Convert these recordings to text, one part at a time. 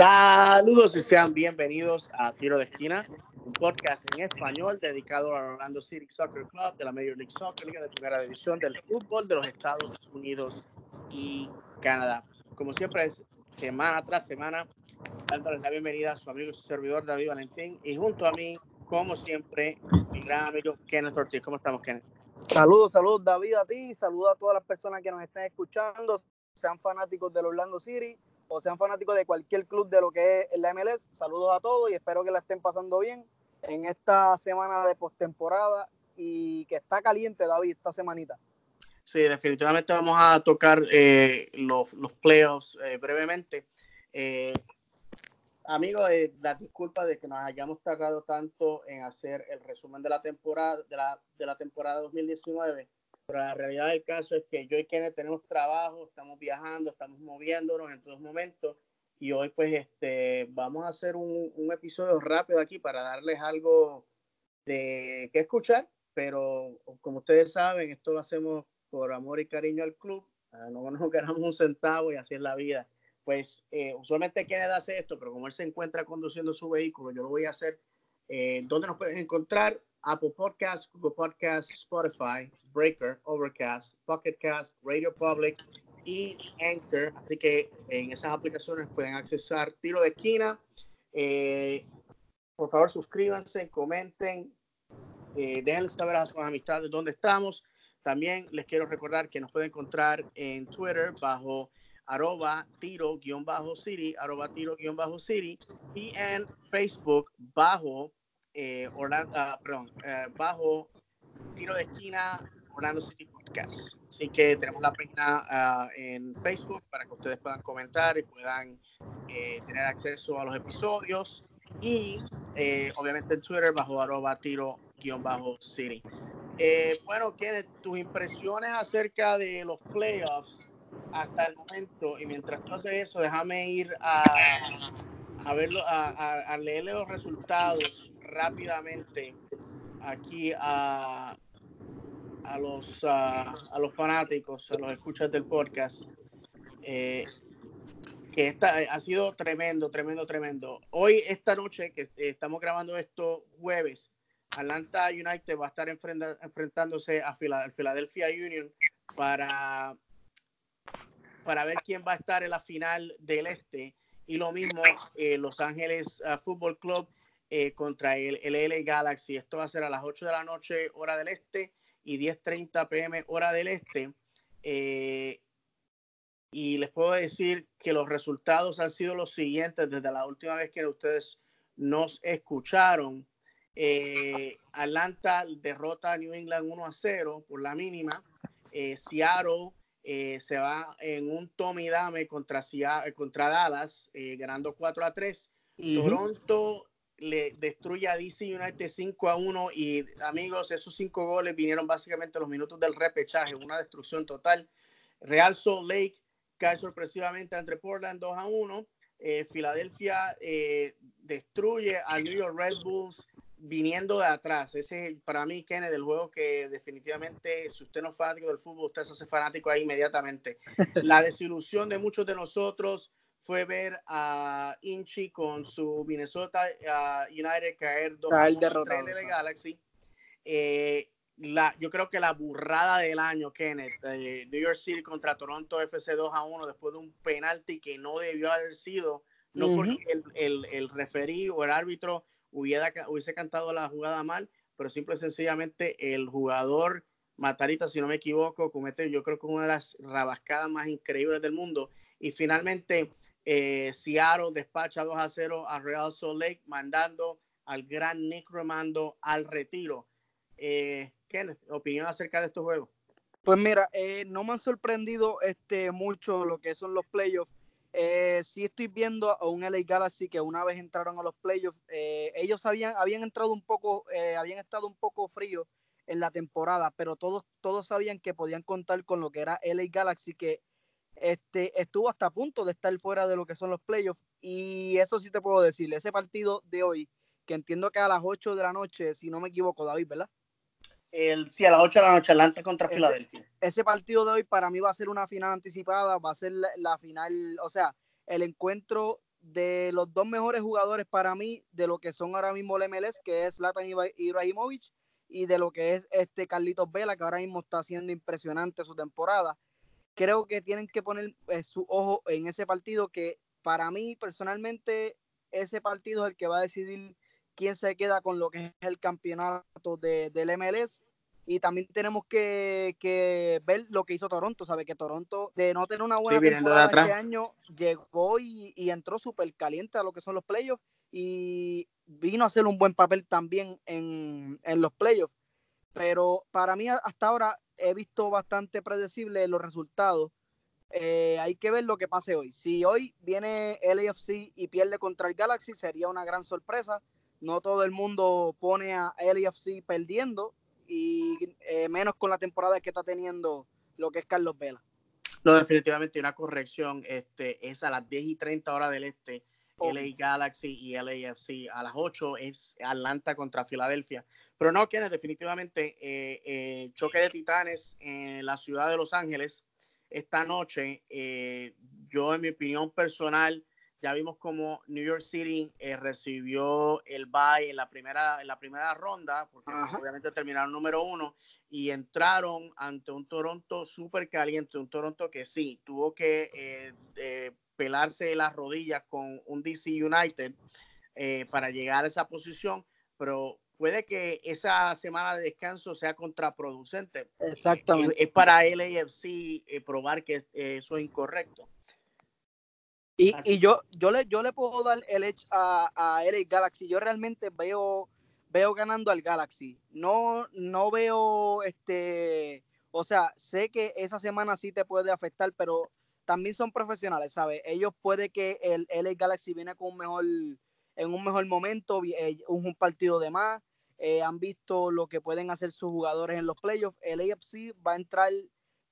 Saludos y sean bienvenidos a Tiro de Esquina, un podcast en español dedicado al Orlando City Soccer Club de la Major League Soccer, Liga de Primera División del fútbol de los Estados Unidos y Canadá. Como siempre es semana tras semana, dándoles la bienvenida a su amigo y su servidor David Valentín y junto a mí, como siempre, mi gran amigo Kenneth Ortiz. ¿Cómo estamos, Kenneth? Saludos, saludos David a ti, saludos a todas las personas que nos estén escuchando, sean fanáticos del Orlando City o sean fanáticos de cualquier club de lo que es la MLS. Saludos a todos y espero que la estén pasando bien en esta semana de postemporada y que está caliente, David, esta semanita. Sí, definitivamente vamos a tocar eh, los, los, playoffs eh, brevemente. Eh, amigos, eh, las disculpas de que nos hayamos tardado tanto en hacer el resumen de la temporada de la, de la temporada 2019 pero la realidad del caso es que yo y Kenneth tenemos trabajo, estamos viajando, estamos moviéndonos en todos momentos y hoy pues este, vamos a hacer un, un episodio rápido aquí para darles algo de que escuchar, pero como ustedes saben, esto lo hacemos por amor y cariño al club, no nos ganamos un centavo y así es la vida. Pues eh, usualmente Kenneth hace esto, pero como él se encuentra conduciendo su vehículo, yo lo voy a hacer. Eh, ¿Dónde nos pueden encontrar? Apple Podcasts, Google Podcasts, Spotify, Breaker, Overcast, Pocket Cast, Radio Public y Anchor. Así que en esas aplicaciones pueden accesar tiro de esquina. Eh, por favor, suscríbanse, comenten, eh, déjenle saber a sus amistades dónde estamos. También les quiero recordar que nos pueden encontrar en Twitter bajo arroba tiro-city, arroba tiro-city y en Facebook bajo eh, Orlando, uh, perdón, eh, bajo tiro de esquina Orlando City Podcast. Así que tenemos la página uh, en Facebook para que ustedes puedan comentar y puedan eh, tener acceso a los episodios. Y eh, obviamente en Twitter bajo arroba tiro guion bajo city. Eh, bueno, Kenneth, tus impresiones acerca de los playoffs hasta el momento. Y mientras tú haces eso, déjame ir a, a verlo, a, a, a leerle los resultados rápidamente aquí a, a los, a, a los fanáticos, a los escuchas del podcast. Eh, que esta, ha sido tremendo, tremendo, tremendo. Hoy, esta noche, que estamos grabando esto jueves, Atlanta United va a estar enfrenta, enfrentándose a Philadelphia Union para, para ver quién va a estar en la final del este. Y lo mismo, eh, Los Ángeles uh, Football Club eh, contra el, LA Galaxy. Esto va a ser a las 8 de la noche, hora del este, y 10:30 pm, hora del este. Eh, y les puedo decir que los resultados han sido los siguientes desde la última vez que ustedes nos escucharon. Eh, Atlanta derrota a New England 1 a 0 por la mínima. Eh, Seattle eh, se va en un Tommy Dame contra, contra Dallas, eh, ganando 4 a 3. Uh -huh. Toronto le destruye a DC United 5 a 1 y amigos, esos cinco goles vinieron básicamente los minutos del repechaje, una destrucción total. Real Salt Lake cae sorpresivamente entre Portland 2 a 1. Eh, Filadelfia eh, destruye a New York Red Bulls viniendo de atrás. Ese es para mí, Kenneth, del juego que definitivamente, si usted no es fanático del fútbol, usted se hace fanático ahí inmediatamente. La desilusión de muchos de nosotros fue ver a Inchi con su Minnesota uh, United caer dos a de Galaxy. Eh, la, yo creo que la burrada del año, Kenneth, eh, New York City contra Toronto FC 2 a 1 después de un penalti que no debió haber sido, no uh -huh. porque el, el, el referí o el árbitro hubiera, hubiese cantado la jugada mal, pero simple y sencillamente el jugador Matarita, si no me equivoco, comete yo creo que una de las rabascadas más increíbles del mundo. Y finalmente eh, Seattle despacha 2 a 0 a Real Salt Lake, mandando al gran Nick Romando al retiro. Eh, Kenneth, opinión acerca de estos juegos. Pues mira, eh, no me han sorprendido este, mucho lo que son los playoffs. Eh, sí estoy viendo a un LA Galaxy que una vez entraron a los playoffs, eh, ellos habían, habían entrado un poco, eh, habían estado un poco fríos en la temporada, pero todos, todos sabían que podían contar con lo que era LA Galaxy, que este, estuvo hasta a punto de estar fuera de lo que son los playoffs. Y eso sí te puedo decir, ese partido de hoy, que entiendo que a las 8 de la noche, si no me equivoco, David, ¿verdad? El, sí, a las 8 de la noche, Atlanta contra ese, Filadelfia. Ese partido de hoy para mí va a ser una final anticipada, va a ser la, la final, o sea, el encuentro de los dos mejores jugadores para mí de lo que son ahora mismo el MLS, que es Latan Ibrahimovic, y de lo que es este Carlitos Vela, que ahora mismo está haciendo impresionante su temporada. Creo que tienen que poner eh, su ojo en ese partido que para mí personalmente ese partido es el que va a decidir quién se queda con lo que es el campeonato de, del MLS y también tenemos que, que, ver lo que hizo Toronto, ¿sabe? Que Toronto, de no tener una buena temporada este año, llegó y, y entró súper caliente a lo que son los playoffs y vino a hacer un buen papel también en, en los playoffs. Pero para mí hasta ahora he visto bastante predecible los resultados. Eh, hay que ver lo que pase hoy. Si hoy viene LAFC y pierde contra el Galaxy, sería una gran sorpresa. No todo el mundo pone a LAFC perdiendo y eh, menos con la temporada que está teniendo lo que es Carlos Vela. No, definitivamente una corrección. Este, es a las 10 y 30 horas del este. LA Galaxy y LAFC. A las 8 es Atlanta contra Filadelfia. Pero no, quienes definitivamente eh, eh, choque de titanes en la ciudad de Los Ángeles esta noche. yo, en mi opinión personal, ya vimos como New York City eh, recibió el bye en la primera, en la primera ronda, porque obviamente terminaron número uno, y entraron ante un Toronto súper caliente, un Toronto que sí, tuvo que eh, eh, pelarse las rodillas con un DC United para llegar a esa posición, pero puede que esa semana de descanso sea contraproducente. Exactamente. Es, para LAFC probar que eso es incorrecto. Y, yo, yo, le, yo le puedo dar el edge a, a LA Galaxy. Yo realmente veo, veo ganando al Galaxy. No, no veo este. O sea, sé que esa semana sí te puede afectar, pero también son profesionales, ¿sabes? Ellos puede que el LA Galaxy viene con un mejor, en un mejor momento, eh, un, partido de más. Eh, han visto lo que pueden hacer sus jugadores en los playoffs. El AFC va a entrar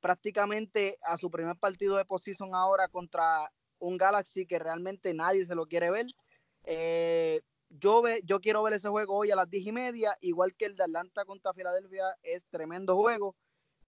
prácticamente a su primer partido de posición ahora contra un Galaxy que realmente nadie se lo quiere ver. Eh, yo, ve, yo quiero ver ese juego hoy a las 10 y media, igual que el de Atlanta contra Filadelfia, es tremendo juego.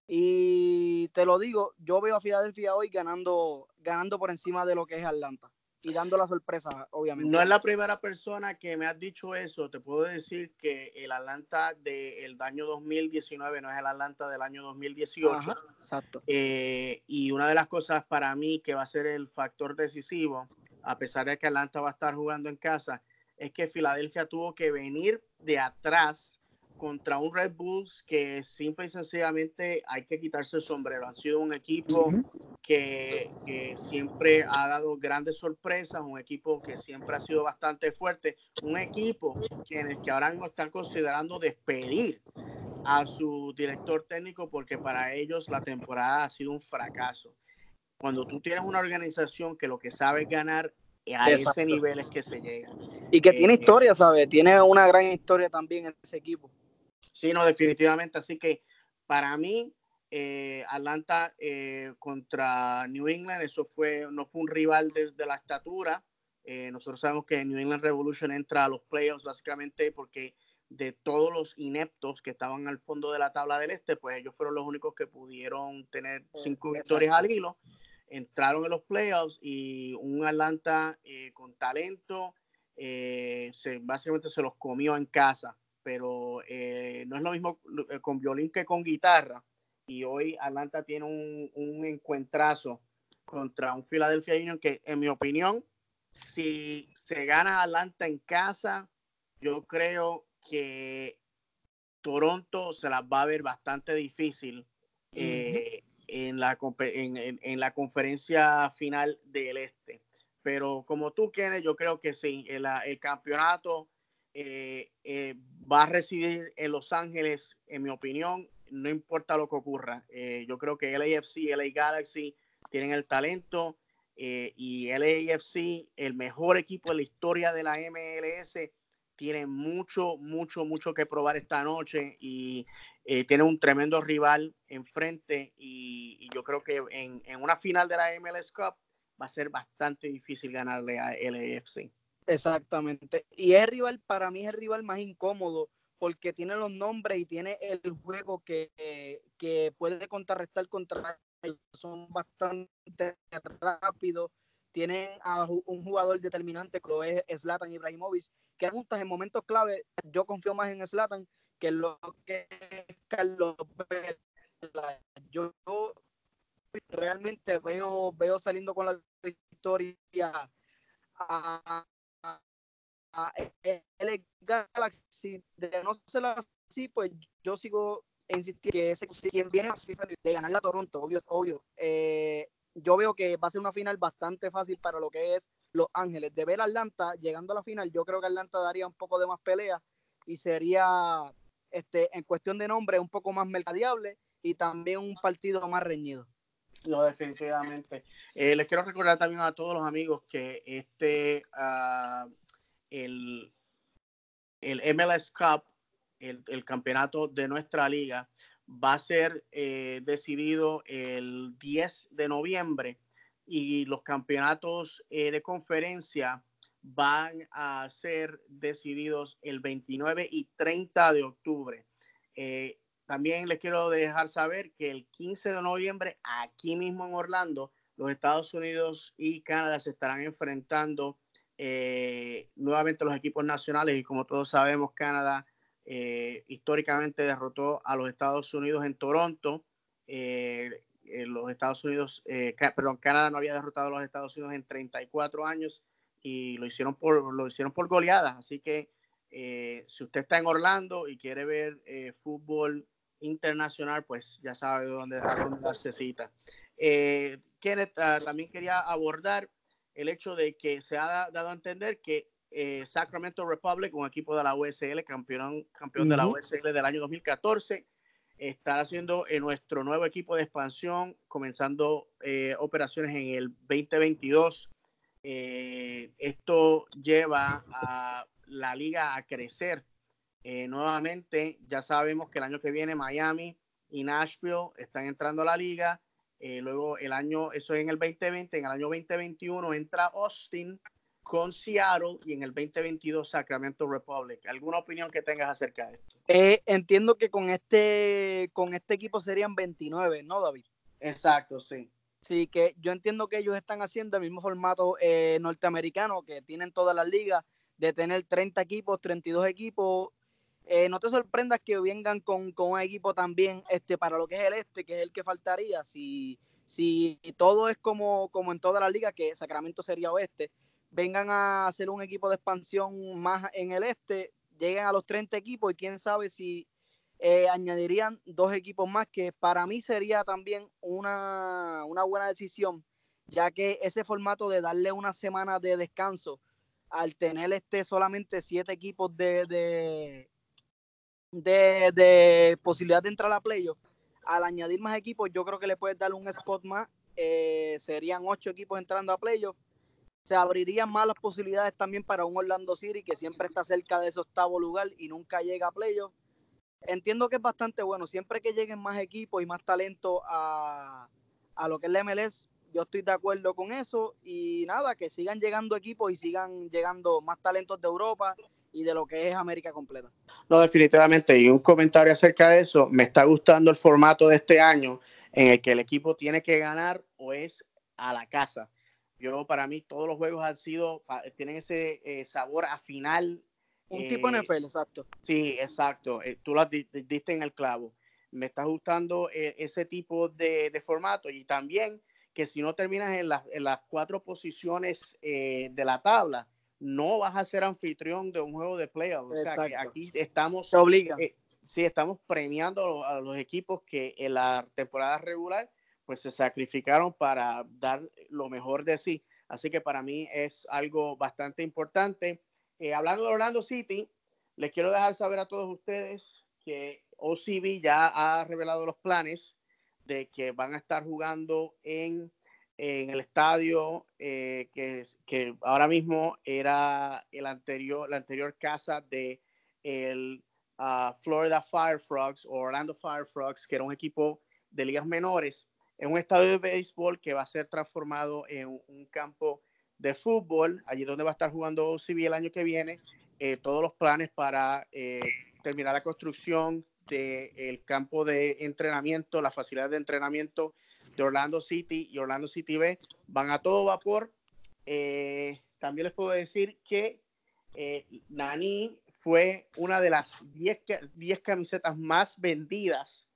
Y te lo digo, yo veo a Filadelfia hoy ganando, ganando por encima de lo que es Atlanta y dando la sorpresa, obviamente. No es la primera persona que me ha dicho eso. Te puedo decir que el Atlanta del año 2019 no es el Atlanta del año 2018. exacto. Eh, y una de las cosas para mí que va a ser el factor decisivo, a pesar de que Atlanta va a estar jugando en casa, es que Filadelfia tuvo que venir de atrás contra un Red Bulls que simple y sencillamente hay que quitarse el sombrero. Ha sido un equipo que, siempre ha dado grandes sorpresas, un equipo que siempre ha sido bastante fuerte, un equipo que, que ahora no están considerando despedir a su director técnico porque para ellos la temporada ha sido un fracaso. Cuando tú tienes una organización que lo que sabe es ganar, a ese nivel es que se llega. Y que tiene eh, historia, ¿sabes? Tiene una gran historia también ese equipo. Sí, no, definitivamente. Así que para mí, eh, Atlanta eh, contra New England, eso fue, no fue un rival de, la estatura. Eh, nosotros sabemos que New England Revolution entra a los playoffs básicamente porque de todos los ineptos que estaban al fondo de la tabla del este, pues ellos fueron los únicos que pudieron tener cinco victorias al hilo. Entraron en los playoffs y un Atlanta con talento, se, básicamente se los comió en casa pero eh, no es lo mismo eh, con violín que con guitarra. Y hoy Atlanta tiene un, un encuentrazo contra un Philadelphia Union que, en mi opinión, si se gana Atlanta en casa, yo creo que Toronto se las va a ver bastante difícil eh, en, la, en, en, la conferencia final del Este. Pero como tú, quieres, yo creo que sí, el, el campeonato eh, eh, va a residir en Los Ángeles, en mi opinión, no importa lo que ocurra. Eh, yo creo que LAFC, LA Galaxy tienen el talento y LAFC, el mejor equipo de la historia de la MLS, tiene mucho, mucho, mucho que probar esta noche y tiene un tremendo rival enfrente y, y yo creo que en, una final de la MLS Cup va a ser bastante difícil ganarle a LAFC. Exactamente. Y es rival, para mí es el rival más incómodo porque tiene los nombres y tiene el juego que, que puede contrarrestar contra ellos. Son bastante rápidos, tienen a un jugador determinante como es Zlatan Ibrahimovic, que juntas en momentos clave, yo confío más en Zlatan que lo que es Carlos Vela. Yo, realmente veo, veo saliendo con la victoria a, el Galaxy. De no ser así, pues yo sigo insistiendo que ese quien viene de ganar la Toronto, obvio, obvio. Eh, yo veo que va a ser una final bastante fácil para lo que es Los Ángeles. De ver Atlanta llegando a la final, yo creo que Atlanta daría un poco de más pelea y sería, este, en cuestión de nombre, un poco más mercadeable y también un partido más reñido. No, definitivamente. Eh, les quiero recordar también a todos los amigos que este, uh, el, el MLS Cup, el, el, campeonato de nuestra liga, va a ser eh, decidido el 10 de noviembre y los campeonatos eh, de conferencia van a ser decididos el 29 y 30 de octubre. Eh, también les quiero dejar saber que el 15 de noviembre, aquí mismo en Orlando, los Estados Unidos y Canadá se estarán enfrentando nuevamente los equipos nacionales y como todos sabemos, Canadá eh, históricamente derrotó a los Estados Unidos en Toronto. Eh, los Estados Unidos, eh, perdón, Canadá no había derrotado a los Estados Unidos en 34 años y lo hicieron por, lo hicieron por goleadas. Así que si usted está en Orlando y quiere ver fútbol internacional, pues ya sabe dónde, dónde darse cita. Kenneth ah, también quería abordar el hecho de que se ha dado a entender que eh, Sacramento Republic, un equipo de la USL, campeón, campeón de la USL del año 2014. Estará haciendo en nuestro nuevo equipo de expansión, comenzando eh, operaciones en el 2022. Eh, esto lleva a la liga a crecer nuevamente. Ya sabemos que el año que viene Miami y Nashville están entrando a la liga. Luego el año, eso es en el 2020, en el año 2021 entra Austin con Seattle y en el 2022 Sacramento Republic. ¿Alguna opinión que tengas acerca de esto? Eh, entiendo que con este, con este equipo serían 29, ¿no, David? Exacto, sí. Sí, que yo entiendo que ellos están haciendo el mismo formato eh, norteamericano que tienen todas las ligas, de tener 30 equipos, 32 equipos. Eh, no te sorprendas que vengan con, con, un equipo también este, para lo que es el este, que es el que faltaría. Si, si todo es como, como en todas las ligas, que Sacramento sería oeste, vengan a hacer un equipo de expansión más en el este, lleguen a los 30 equipos y quién sabe si eh, añadirían dos equipos más, que para mí sería también una, buena decisión, ya que ese formato de darle una semana de descanso al tener este solamente siete equipos de, de, posibilidad de entrar a playoff, al añadir más equipos, yo creo que le puedes dar un spot más. Eh, serían ocho equipos entrando a playoff se abrirían más las posibilidades también para un Orlando City que siempre está cerca de ese octavo lugar y nunca llega a playoff. Entiendo que es bastante bueno. Siempre que lleguen más equipos y más talento a, a lo que es la MLS, yo estoy de acuerdo con eso. Y nada, que sigan llegando equipos y sigan llegando más talentos de Europa y de lo que es América completa. No, definitivamente. Y un comentario acerca de eso. Me está gustando el formato de este año en el que el equipo tiene que ganar o es a la casa yo, para mí, todos los juegos han sido, tienen ese eh, sabor a final. Un tipo eh, NFL, exacto. Sí, exacto. Eh, tú lo diste en el clavo. Me está gustando ese tipo de, formato y también que si no terminas en, en las cuatro posiciones de la tabla, no vas a ser anfitrión de un juego de playoffs. O sea, que aquí estamos. obliga. sí, estamos premiando a los equipos que en la temporada regular pues se sacrificaron para dar lo mejor de sí. Así que para mí es algo bastante importante. Eh, hablando de Orlando City, les quiero dejar saber a todos ustedes que OCB ya ha revelado los planes de que van a estar jugando en, en el estadio eh, que, que ahora mismo era el anterior, la anterior casa de el ah, Florida Firefrogs o Orlando Firefrogs, que era un equipo de ligas menores en un estadio de béisbol que va a ser transformado en un campo de fútbol, allí donde va a estar jugando OCB el año que viene, eh, todos los planes para eh, terminar la construcción del campo de entrenamiento, la facilidad de entrenamiento Orlando City y Orlando City B van a todo vapor eh, también les puedo decir que eh, Nani fue una de las 10 camisetas más vendidas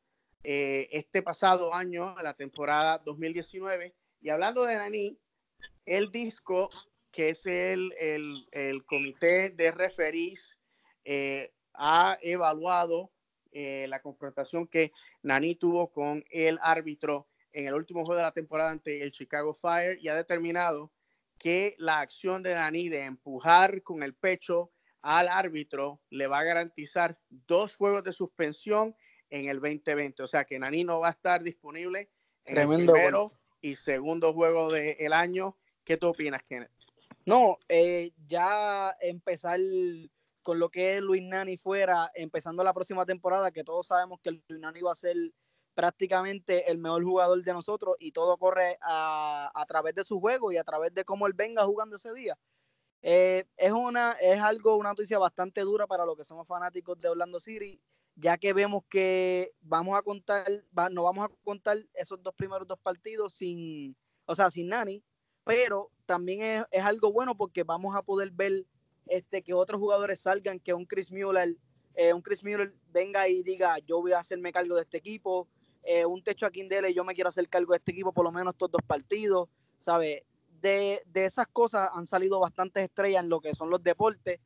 eh, este pasado año, la temporada 2019. Y hablando de Nani, el disco que es el, el, comité de referís, ha evaluado la confrontación que Nani tuvo con el árbitro en el último juego de la temporada ante el Chicago Fire y ha determinado que la acción de Dani de empujar con el pecho al árbitro le va a garantizar dos juegos de suspensión en el 2020. O sea que Nani no va a estar disponible en el primero y segundo juego del año. ¿Qué tú opinas, Kenneth? No, eh, ya empezar con lo que es Luis Nani fuera, empezando la próxima temporada, que todos sabemos que Luis Nani va a ser prácticamente el mejor jugador de nosotros y todo corre a, a través de su juego y a través de cómo él venga jugando ese día. Eh, es, una, es algo, una noticia bastante dura para los que somos fanáticos de Orlando City, ya que vemos que vamos a contar, no vamos a contar esos dos primeros dos partidos sin, o sea, sin Nani, pero también es, es algo bueno porque vamos a poder ver este, que otros jugadores salgan, que un Chris Mueller, eh, un Chris Mueller venga y diga, yo voy a hacerme cargo de este equipo, eh, un techo a Kindele, yo me quiero hacer cargo de este equipo por lo menos estos dos partidos, ¿sabes? De, de, esas cosas han salido bastantes estrellas en lo que son los deportes.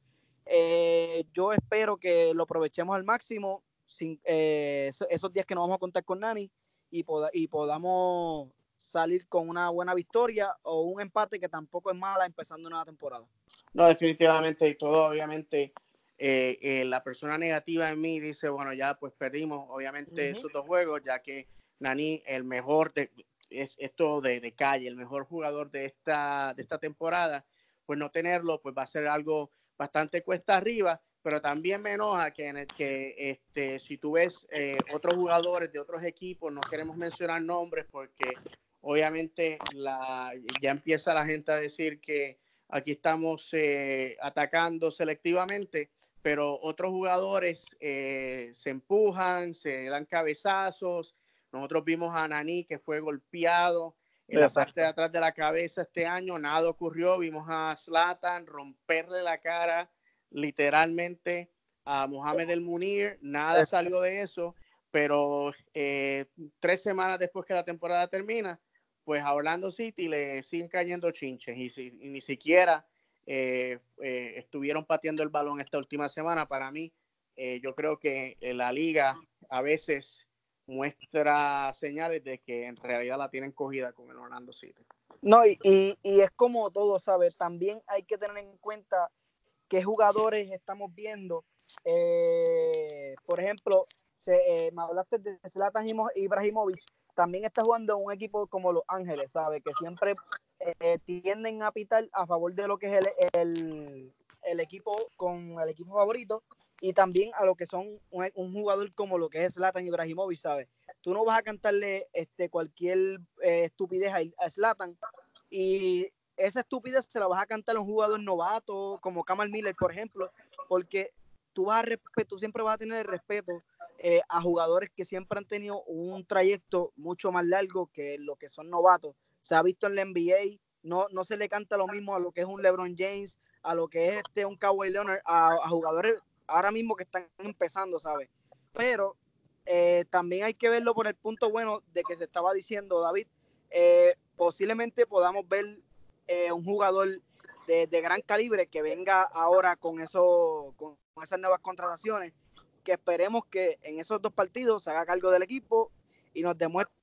Eh, yo espero que lo aprovechemos al máximo sin, eh, esos días que nos vamos a contar con Nani y, y podamos salir con una buena victoria o un empate que tampoco es mala empezando una temporada. No, definitivamente, y todo obviamente eh, eh, la persona negativa en mí dice, bueno, ya pues perdimos obviamente esos dos juegos, ya que Nani, el mejor de es, esto de, de, calle, el mejor jugador de esta, de esta temporada, pues no tenerlo, pues va a ser algo bastante cuesta arriba, pero también me enoja que, en el, que este, si tú ves eh, otros jugadores de otros equipos, no queremos mencionar nombres porque obviamente la, ya empieza la gente a decir que aquí estamos atacando selectivamente pero otros jugadores eh, se empujan, se dan cabezazos. Nosotros vimos a Nani que fue golpeado en la parte de atrás de la cabeza este año, nada ocurrió. Vimos a Slatan romperle la cara literalmente a Mohamed El Munir, nada salió de eso, pero eh, tres semanas después que la temporada termina, pues a Orlando City le siguen cayendo chinches y ni siquiera eh, eh, estuvieron pateando el balón esta última semana. Para mí, eh, yo creo que la liga a veces muestra señales de que en realidad la tienen cogida con el Orlando City. No, y, y, es como todo, ¿sabes? También hay que tener en cuenta qué jugadores estamos viendo. por ejemplo, se, me hablaste de Zlatan Ibrahimovic, también está jugando un equipo como Los Ángeles, ¿sabes? Que siempre eh, tienden a pitar a favor de lo que es el, el, equipo con el equipo favorito y también a lo que son un, jugador como lo que es Zlatan Ibrahimovic, ¿sabes? Tú no vas a cantarle este, cualquier eh, estupidez a, Zlatan y esa estupidez se la vas a cantar a un jugador novato como Kamal Miller, por ejemplo, porque tú vas a tú siempre vas a tener el respeto eh, a jugadores que siempre han tenido un trayecto mucho más largo que lo que son novatos se ha visto en la NBA, no, no se le canta lo mismo a lo que es un LeBron James, a lo que es este un Kawhi Leonard, a, jugadores ahora mismo que están empezando, ¿sabes? Pero eh, también hay que verlo por el punto bueno de que se estaba diciendo, David, eh, posiblemente podamos ver eh, un jugador de, gran calibre que venga ahora con, eso, con esas nuevas contrataciones, que esperemos que en esos dos partidos se haga cargo del equipo y nos demuestre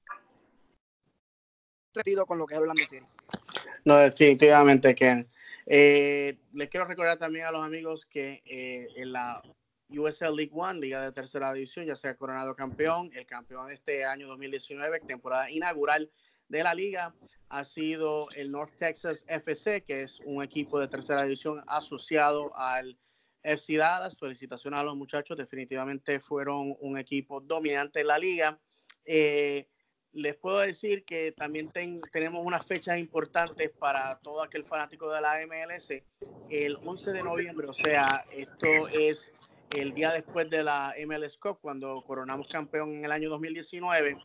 con lo que es Orlando City. No, definitivamente, Ken. Eh, les quiero recordar también a los amigos que eh, en la USL League One, Liga de Tercera División, ya se ha coronado campeón. El campeón de este año 2019, temporada inaugural de la liga, ha sido el North Texas FC, que es un equipo de tercera división asociado al FC Dallas. Felicitaciones a los muchachos, definitivamente fueron un equipo dominante en la liga. Eh, les puedo decir que también tenemos unas fechas importantes para todo aquel fanático de la MLS. El 11 de noviembre, o sea, esto es el día después de la MLS Cup, cuando coronamos campeón en el año 2019.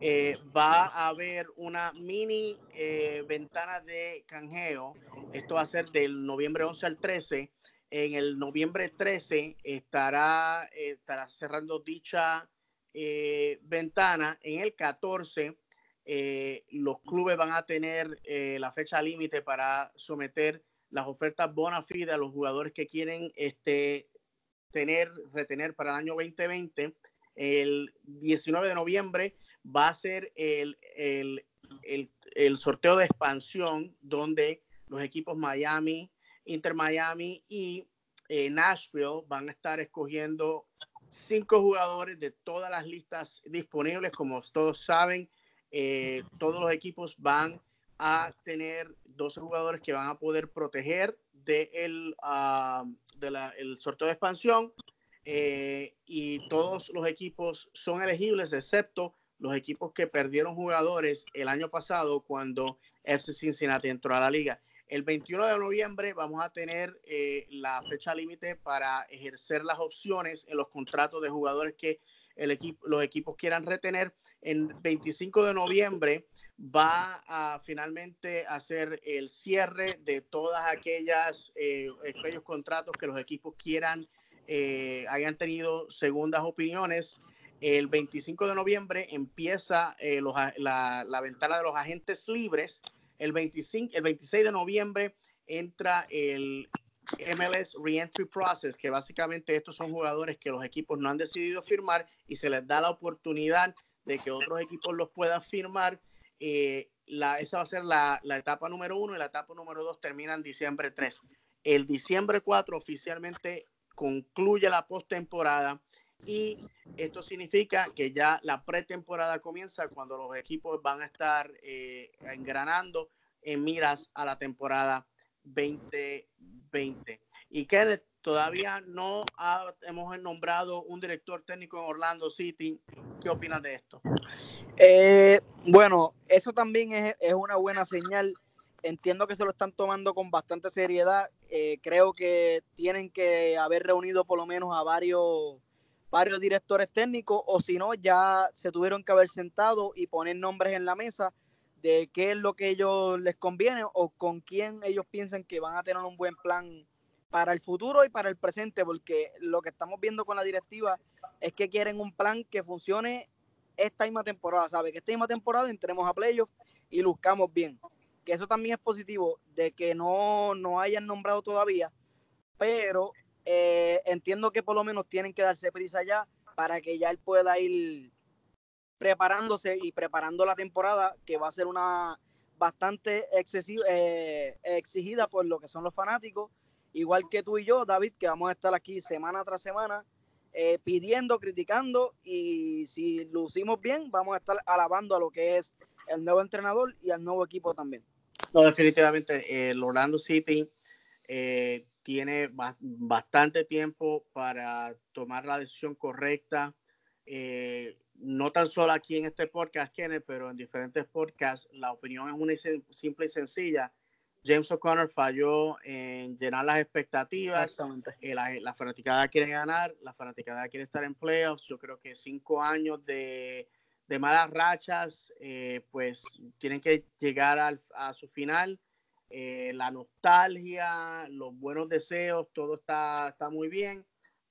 eh, va a haber una mini eh, ventana de canjeo. Esto va a ser del noviembre 11 al 13. En el noviembre 13 estará, estará cerrando dicha ventana. En el 14 los clubes van a tener la fecha límite para someter las ofertas bona fide a los jugadores que quieren este, tener, retener para el año 2020. El 19 de noviembre va a ser el, el, el, sorteo de expansión donde los equipos Miami, Inter Miami y eh, Nashville van a estar escogiendo cinco jugadores de todas las listas disponibles. Como todos saben, eh, todos los equipos van a tener 12 jugadores que van a poder proteger de el, uh, de sorteo de expansión eh, y todos los equipos son elegibles excepto los equipos que perdieron jugadores el año pasado cuando FC Cincinnati entró a la liga. El 21 de noviembre vamos a tener eh, la fecha límite para ejercer las opciones en los contratos de jugadores que el los equipos quieran retener. En 25 de noviembre va a finalmente hacer el cierre de todas aquellas eh, aquellos contratos que los equipos quieran eh, hayan tenido segundas opiniones. El 25 de noviembre empieza eh, la, la, ventana de los agentes libres. El, 25, el 26 de noviembre entra el MLS Reentry Process, que básicamente estos son jugadores que los equipos no han decidido firmar y se les da la oportunidad de que otros equipos los puedan firmar. Eh, esa va a ser la, la, etapa número uno y la etapa número dos termina en diciembre 3. El diciembre 4 oficialmente concluye la postemporada y esto significa que ya la pretemporada comienza cuando los equipos van a estar eh, engranando en miras a la temporada 2020. Y Kenneth, todavía no hemos nombrado un director técnico en Orlando City. ¿Qué opinas de esto? Eh, bueno, eso también es, es, una buena señal. Entiendo que se lo están tomando con bastante seriedad. Eh, creo que tienen que haber reunido por lo menos a varios, varios directores técnicos o si no, ya se tuvieron que haber sentado y poner nombres en la mesa de qué es lo que ellos les conviene o con quién ellos piensan que van a tener un buen plan para el futuro y para el presente, porque lo que estamos viendo con la directiva es que quieren un plan que funcione esta misma temporada, ¿sabe? Que esta misma temporada entremos a playoffs y buscamos bien. Que eso también es positivo de que no, no hayan nombrado todavía, pero eh, entiendo que por lo menos tienen que darse prisa ya para que ya él pueda ir preparándose y preparando la temporada, que va a ser una bastante excesiva, eh, exigida por lo que son los fanáticos, igual que tú y yo, David, que vamos a estar aquí semana tras semana eh, pidiendo, criticando y si lucimos bien, vamos a estar alabando a lo que es el nuevo entrenador y al nuevo equipo también. No, definitivamente, el Orlando City eh, tiene bastante tiempo para tomar la decisión correcta. Eh, no tan solo aquí en este podcast, Kenneth, pero en diferentes podcasts, la opinión es una simple y sencilla. James O'Connor falló en llenar las expectativas. Eh, la, la, fanaticada quiere ganar, la fanaticada quiere estar en playoffs. Yo creo que cinco años de, de malas rachas, eh, pues tienen que llegar al, a su final. Eh, la nostalgia, los buenos deseos, todo está, está muy bien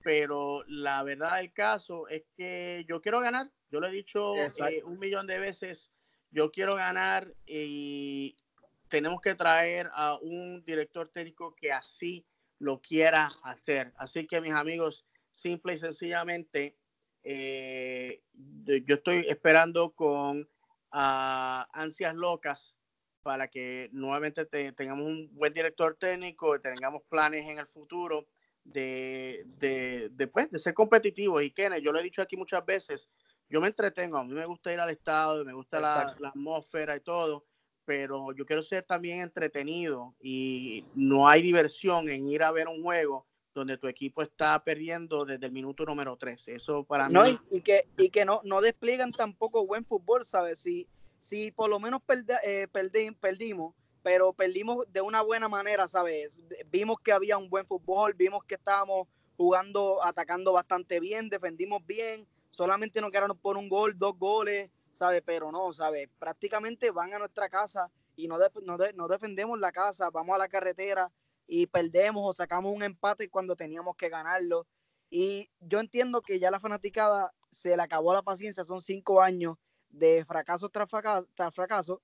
pero la verdad del caso es que yo quiero ganar. Yo lo he dicho eh, un millón de veces, yo quiero ganar y tenemos que traer a un director técnico que así lo quiera hacer. Así que mis amigos, simple y sencillamente, eh, yo estoy esperando con uh, ansias locas para que nuevamente tengamos un buen director técnico, tengamos planes en el futuro de, de, de, pues, de ser competitivo. Y Kenneth, yo lo he dicho aquí muchas veces, yo me entretengo, a mí me gusta ir al estado, me gusta la, la, atmósfera y todo, pero yo quiero ser también entretenido y no hay diversión en ir a ver un juego donde tu equipo está perdiendo desde el minuto número 13. Eso para no, mí... Y, que, y que no, no despliegan tampoco buen fútbol, ¿sabes? Si, si por lo menos eh, perdimos, pero perdimos de una buena manera, ¿sabes? Vimos que había un buen fútbol, vimos que estábamos jugando, atacando bastante bien, defendimos bien, solamente nos quedaron por un gol, dos goles, ¿sabe? Pero no, ¿sabe? Prácticamente van a nuestra casa y no, no, defendemos la casa, vamos a la carretera y perdemos o sacamos un empate cuando teníamos que ganarlo. Y yo entiendo que ya la fanaticada se le acabó la paciencia, son cinco años de fracaso tras fracaso,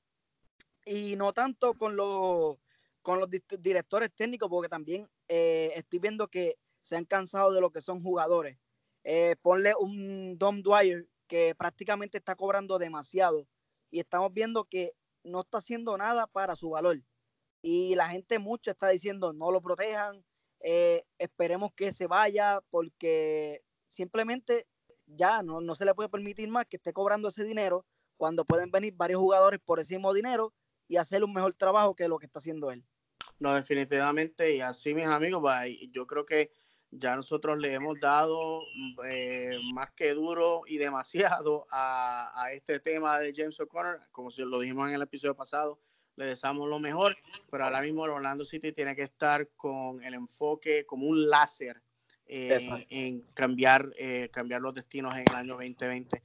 y no tanto con los, con los directores técnicos, porque también eh, estoy viendo que se han cansado de lo que son jugadores. Eh, ponle un Dom Dwyer que prácticamente está cobrando demasiado y estamos viendo que no está haciendo nada para su valor. Y la gente mucho está diciendo no lo protejan, eh, esperemos que se vaya porque simplemente ya no, no se le puede permitir más que esté cobrando ese dinero cuando pueden venir varios jugadores por ese mismo dinero y hacer un mejor trabajo que lo que está haciendo él. No, definitivamente, y así mis amigos, yo creo que ya nosotros le hemos dado eh, más que duro y demasiado a, a, este tema de James O'Connor, como si lo dijimos en el episodio pasado, le deseamos lo mejor, pero ahora mismo el Orlando City tiene que estar con el enfoque como un láser eh, en cambiar, eh, cambiar los destinos en el año 2020.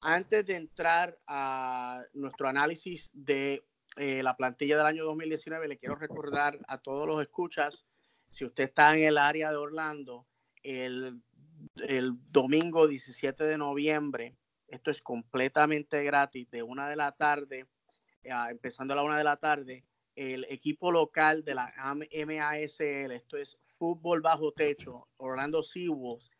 Antes de entrar a nuestro análisis de eh, la plantilla del año 2019, le quiero recordar a todos los escuchas, si usted está en el área de Orlando, el, el domingo 17 de noviembre, esto es completamente gratis, de una de la tarde, empezando a la una de la tarde, el equipo local de la MASL, esto es fútbol bajo techo, Orlando Seawolves,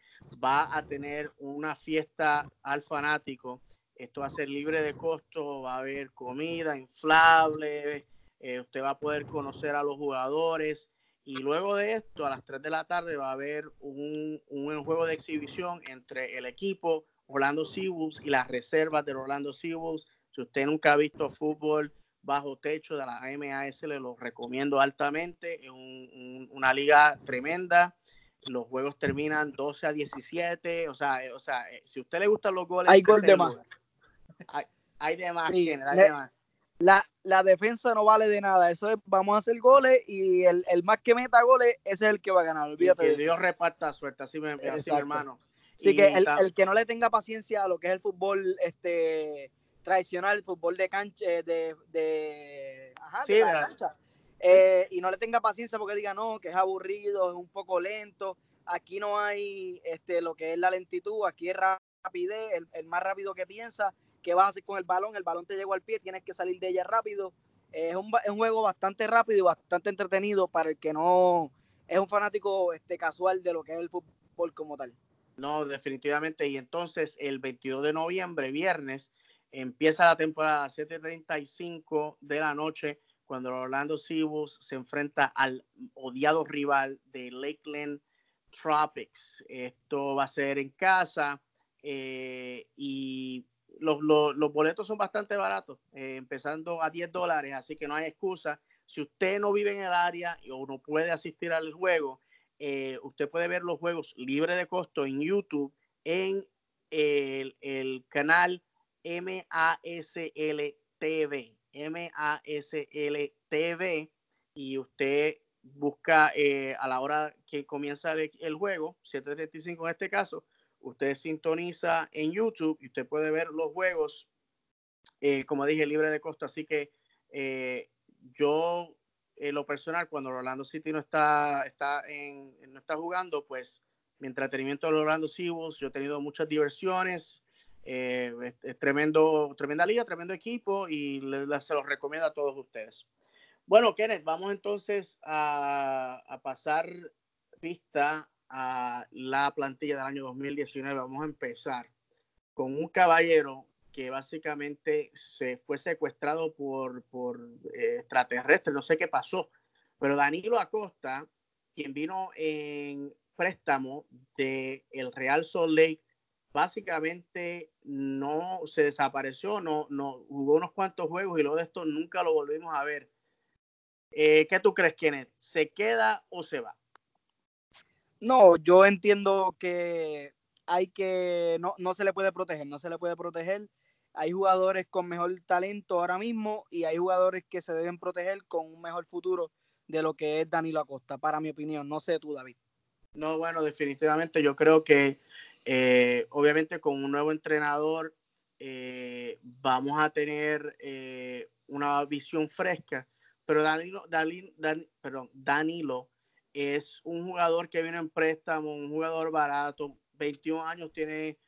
va a tener una fiesta al fanático. Esto va a ser libre de costo, va a haber comida inflable, eh, usted va a poder conocer a los jugadores. Y luego de esto, a las 3 de la tarde, va a haber un, un juego de exhibición entre el equipo Orlando Seawolves y las reservas del Orlando Seawolves. Si usted nunca ha visto fútbol bajo techo de la AMAS, le lo recomiendo altamente. Es una liga tremenda. Los juegos terminan 12 a 17. O sea, eh, o sea eh, si a usted le gustan los goles, hay gol de más. Hay, de más, La, la, defensa no vale de nada. Eso es, vamos a hacer goles y el, el más que meta goles, ese es el que va a ganar. Olvídate que Dios reparta suerte, así, me, así hermano. Así que el, el, que no le tenga paciencia a lo que es el fútbol, este tradicional, fútbol de cancha, eh, de, de, ajá, de, la cancha. Eh, y no le tenga paciencia porque diga no, que es aburrido, es un poco lento. Aquí no hay este, lo que es la lentitud, aquí es rapidez, el, más rápido que piensa, que vas a hacer con el balón, el balón te llegó al pie, tienes que salir de ella rápido. es, un, es un juego bastante rápido y bastante entretenido para el que no es un fanático este, casual de lo que es el fútbol como tal. No, definitivamente. Y entonces el 22 de noviembre, viernes, Empieza la temporada a 7:35 de la noche cuando Orlando Seawolves se enfrenta al odiado rival de Lakeland Tropics. Esto va a ser en casa eh, y los, boletos son bastante baratos, eh, empezando a 10 dólares, así que no hay excusa. Si usted no vive en el área o no puede asistir al juego, eh, usted puede ver los juegos libre de costo en YouTube en el canal M-A-S-L TV, M-A-S-L TV, y usted busca eh, a la hora que comienza el, juego, 7.35 en este caso, usted sintoniza en YouTube y usted puede ver los juegos, eh, como dije, libre de costo. Así que eh, yo, en lo personal, cuando Orlando City no está, está en, no está jugando, pues mi entretenimiento de Orlando Seawolves, yo he tenido muchas diversiones, eh, es, tremendo, tremenda liga, tremendo equipo y se los recomiendo a todos ustedes. Bueno, Kenneth, vamos entonces a, pasar vista a la plantilla del año 2019. Vamos a empezar con un caballero que básicamente se fue secuestrado por, por eh, extraterrestres, no sé qué pasó, pero Danilo Acosta, quien vino en préstamo de el Real Salt Lake básicamente no se desapareció, no, no jugó unos cuantos juegos y luego de esto nunca lo volvimos a ver. Eh, ¿Qué tú crees, Kenneth? ¿Se queda o se va? No, yo entiendo que hay que, no, no se le puede proteger, no se le puede proteger. Hay jugadores con mejor talento ahora mismo y hay jugadores que se deben proteger con un mejor futuro de lo que es Danilo Acosta, para mi opinión. No sé tú, David. No, bueno, definitivamente yo creo que eh, obviamente con un nuevo entrenador eh, vamos a tener eh, una visión fresca, pero Danilo, perdón, Danilo es un jugador que viene en préstamo, un jugador barato, 21 años tiene,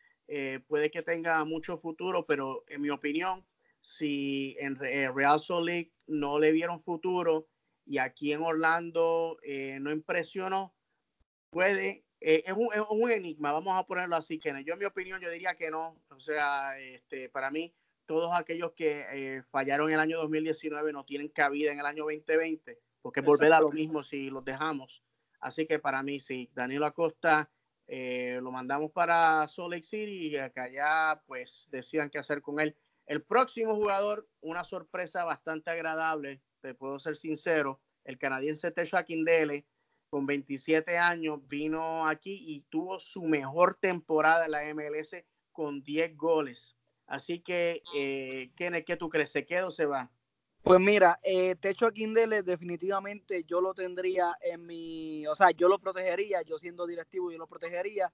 puede que tenga mucho futuro, pero en mi opinión, si en Real Salt Lake no le vieron futuro y aquí en Orlando no impresionó, puede, eh, es, un, es, un, enigma, vamos a ponerlo así, que yo en mi opinión yo diría que no, o sea, este, para mí todos aquellos que eh, fallaron en el año 2019 no tienen cabida en el año 2020, porque volver a lo mismo si los dejamos. Así que para mí sí, Danilo Acosta lo mandamos para Salt Lake City y acá ya pues decían qué hacer con él. El próximo jugador, una sorpresa bastante agradable, te puedo ser sincero, el canadiense Techo Akindele, con 27 años, vino aquí y tuvo su mejor temporada en la MLS con 10 goles. Así que, eh, ¿qué tú crees? ¿Se queda o se va? Pues mira, eh, Techo Aquindele definitivamente yo lo tendría en mi, o sea, yo lo protegería, yo siendo directivo yo lo protegería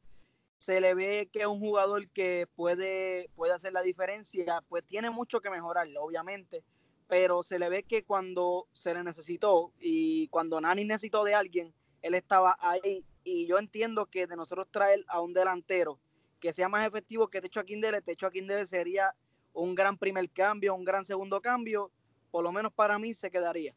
se le ve que es un jugador que puede, puede hacer la diferencia, pues tiene mucho que mejorar, obviamente, pero se le ve que cuando se le necesitó y cuando Nani necesitó de alguien, él estaba ahí y yo entiendo que de nosotros traer a un delantero que sea más efectivo que Techo Aquindele, Techo Aquindele sería un gran primer cambio, un gran segundo cambio, por lo menos para mí se quedaría.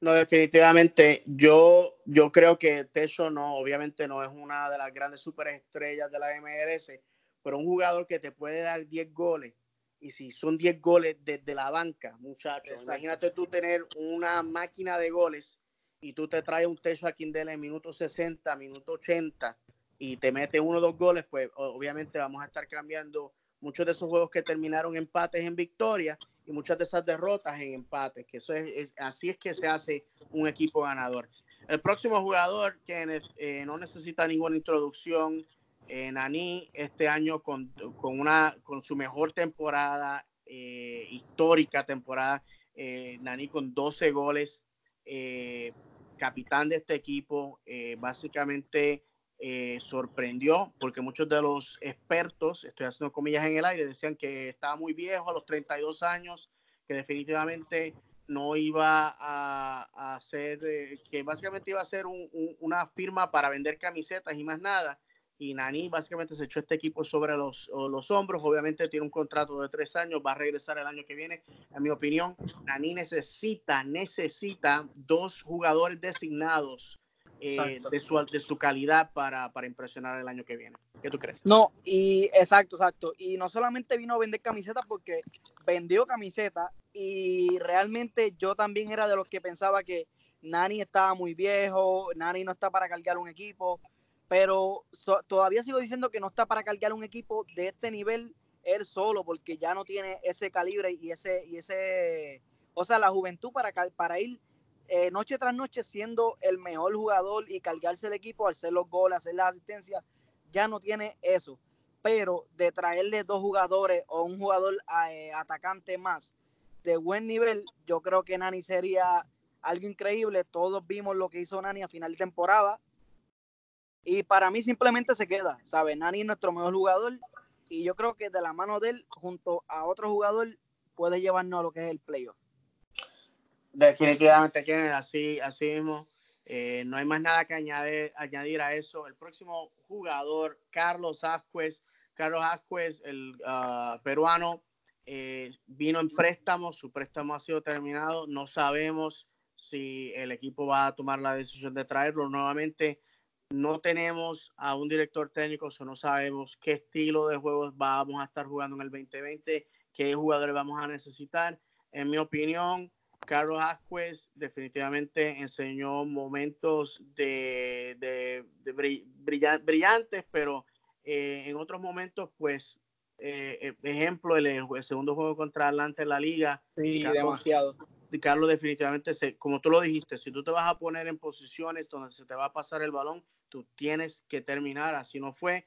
No, definitivamente. Yo, yo creo que Techo no, obviamente no es una de las grandes superestrellas de la MLS, pero un jugador que te puede dar 10 goles. Y si son 10 goles desde la banca, muchachos, imagínate tú tener una máquina de goles y tú te traes un Techo a Kindle en minuto 60, minuto 80 y te mete uno o dos goles, pues obviamente vamos a estar cambiando muchos de esos juegos que terminaron empates en victoria y muchas de esas derrotas en empate, que eso es, así es que se hace un equipo ganador. El próximo jugador que eh, no necesita ninguna introducción, eh, Nani, este año con, con, una, con su mejor temporada, eh, histórica temporada, eh, Nani con 12 goles, capitán de este equipo, básicamente eh, sorprendió porque muchos de los expertos, estoy haciendo comillas en el aire, decían que estaba muy viejo a los 32 años, que definitivamente no iba a, hacer, eh, que básicamente iba a ser una firma para vender camisetas y más nada. Y Nani básicamente se echó este equipo sobre los, los hombros. Obviamente tiene un contrato de tres años, va a regresar el año que viene. En mi opinión, Nani necesita, necesita dos jugadores designados eh, de, su, de su calidad para, para, impresionar el año que viene. ¿Qué tú crees? No, y exacto, exacto. Y no solamente vino a vender camisetas porque vendió camisetas y realmente yo también era de los que pensaba que Nani estaba muy viejo, Nani no está para cargar un equipo, pero todavía sigo diciendo que no está para cargar un equipo de este nivel él solo porque ya no tiene ese calibre y ese, y ese, o sea, la juventud para, para ir eh, noche tras noche siendo el mejor jugador y cargarse el equipo, hacer los goles, hacer las asistencias, ya no tiene eso. Pero de traerle dos jugadores o un jugador eh, atacante más de buen nivel, yo creo que Nani sería algo increíble. Todos vimos lo que hizo Nani a final de temporada. Y para mí simplemente se queda, ¿sabes? Nani es nuestro mejor jugador y yo creo que de la mano de él, junto a otro jugador, puede llevarnos a lo que es el playoff. Definitivamente, Kenneth, así, así mismo. Eh, no hay más nada que añadir, añadir a eso. El próximo jugador, Carlos Asquez. Carlos Asquez, el uh, peruano, eh, vino en préstamo. Su préstamo ha sido terminado. No sabemos si el equipo va a tomar la decisión de traerlo nuevamente. No tenemos a un director técnico, o no sabemos qué estilo de juegos vamos a estar jugando en el 2020, qué jugadores vamos a necesitar. En mi opinión, Carlos Asquez definitivamente enseñó momentos de, brillantes, pero eh, en otros momentos, pues, eh, eh, ejemplo, el, segundo juego contra Atlanta en la liga. Sí, Carlos, demasiado. Carlos definitivamente, se, como tú lo dijiste, si tú te vas a poner en posiciones donde se te va a pasar el balón, tú tienes que terminar, así no fue.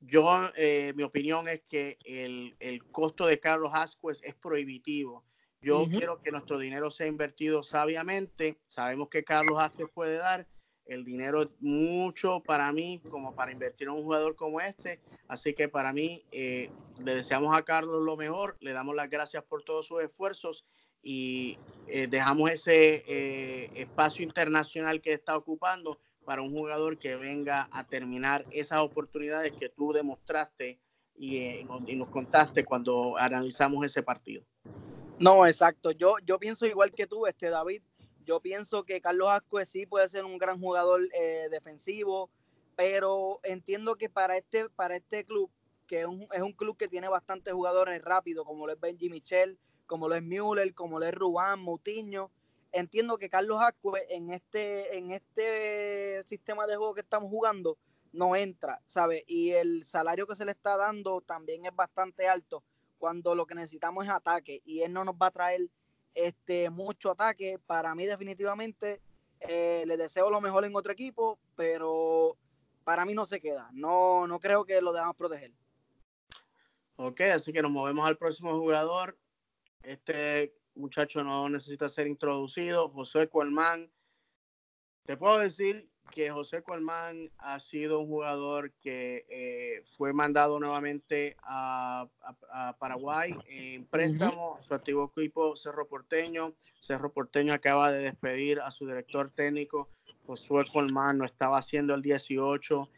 Yo, mi opinión es que el, el costo de Carlos Asquez es prohibitivo yo quiero que nuestro dinero sea invertido sabiamente. Sabemos que Carlos Asquez puede dar. El dinero mucho para mí como para invertir en un jugador como este. Así que para mí eh, le deseamos a Carlos lo mejor, le damos las gracias por todos sus esfuerzos y eh, dejamos ese eh, espacio internacional que está ocupando para un jugador que venga a terminar esas oportunidades que tú demostraste y, y nos contaste cuando analizamos ese partido. No, exacto. Yo, yo pienso igual que tú, este David. Yo pienso que Carlos Ascue sí puede ser un gran jugador eh, defensivo, pero entiendo que para este, para este club, que es un, es un club que tiene bastantes jugadores rápidos, como lo es Benji Michel, como lo es Müller, como lo es Rubán, Mutiño, entiendo que Carlos Ascue en este, en este sistema de juego que estamos jugando no entra, ¿sabes? Y el salario que se le está dando también es bastante alto cuando lo que necesitamos es ataque y él no nos va a traer este, mucho ataque. Para mí definitivamente eh, le deseo lo mejor en otro equipo, pero para mí no se queda. No, no creo que lo debamos proteger. Ok, así que nos movemos al próximo jugador. Este muchacho no necesita ser introducido. José Colmán. Te puedo decir que José Colmán ha sido un jugador que eh, fue mandado nuevamente a, Paraguay en préstamo, su antiguo equipo Cerro Porteño. Cerro Porteño acaba de despedir a su director técnico, Josué Colmán, no estaba haciendo el 18.